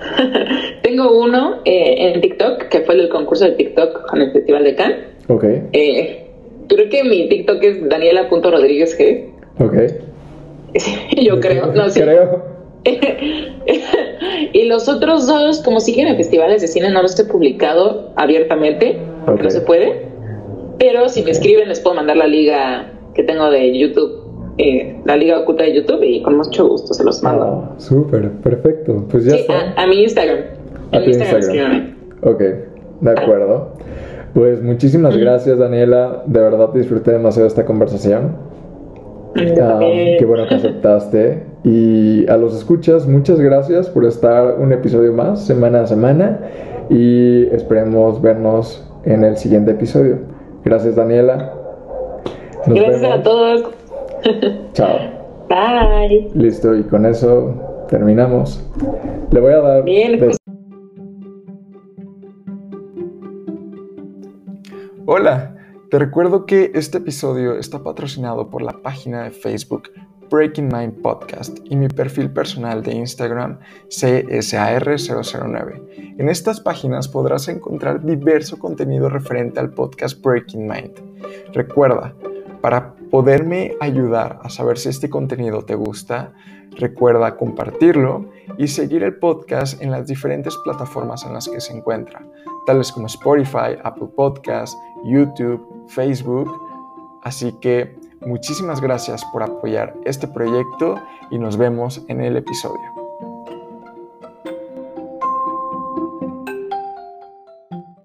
[laughs] Tengo uno eh, en TikTok, que fue el concurso de TikTok con el Festival de Cannes. Ok. Eh, creo que mi TikTok es daniela.rodríguez G. Ok. [laughs] Yo creo, no sé. Creo. [laughs] y los otros dos, como siguen en festivales de cine, no los he publicado abiertamente, porque no se puede. Pero si me escriben, les puedo mandar la liga que tengo de YouTube, eh, la liga oculta de YouTube, y con mucho gusto se los mando. Ah, súper, perfecto. Pues ya está. A, mi Instagram. A tu Instagram. Ok, de acuerdo. Pues muchísimas gracias, Daniela. De verdad disfruté demasiado esta conversación. Ah, qué bueno que aceptaste. Y a los escuchas, muchas gracias por estar un episodio más, semana a semana. Y esperemos vernos en el siguiente episodio. Gracias, Daniela. gracias a todos. [laughs] Chao. Bye. Listo, y con eso terminamos. Le voy a dar. Bien. Hola, te recuerdo que este episodio está patrocinado por la página de Facebook Breaking Mind Podcast y mi perfil personal de Instagram CSAR009. En estas páginas podrás encontrar diverso contenido referente al podcast Breaking Mind. Recuerda, para poderme ayudar a saber si este contenido te gusta, recuerda compartirlo y seguir el podcast en las diferentes plataformas en las que se encuentra tales como Spotify, Apple Podcasts, YouTube, Facebook. Así que muchísimas gracias por apoyar este proyecto y nos vemos en el episodio.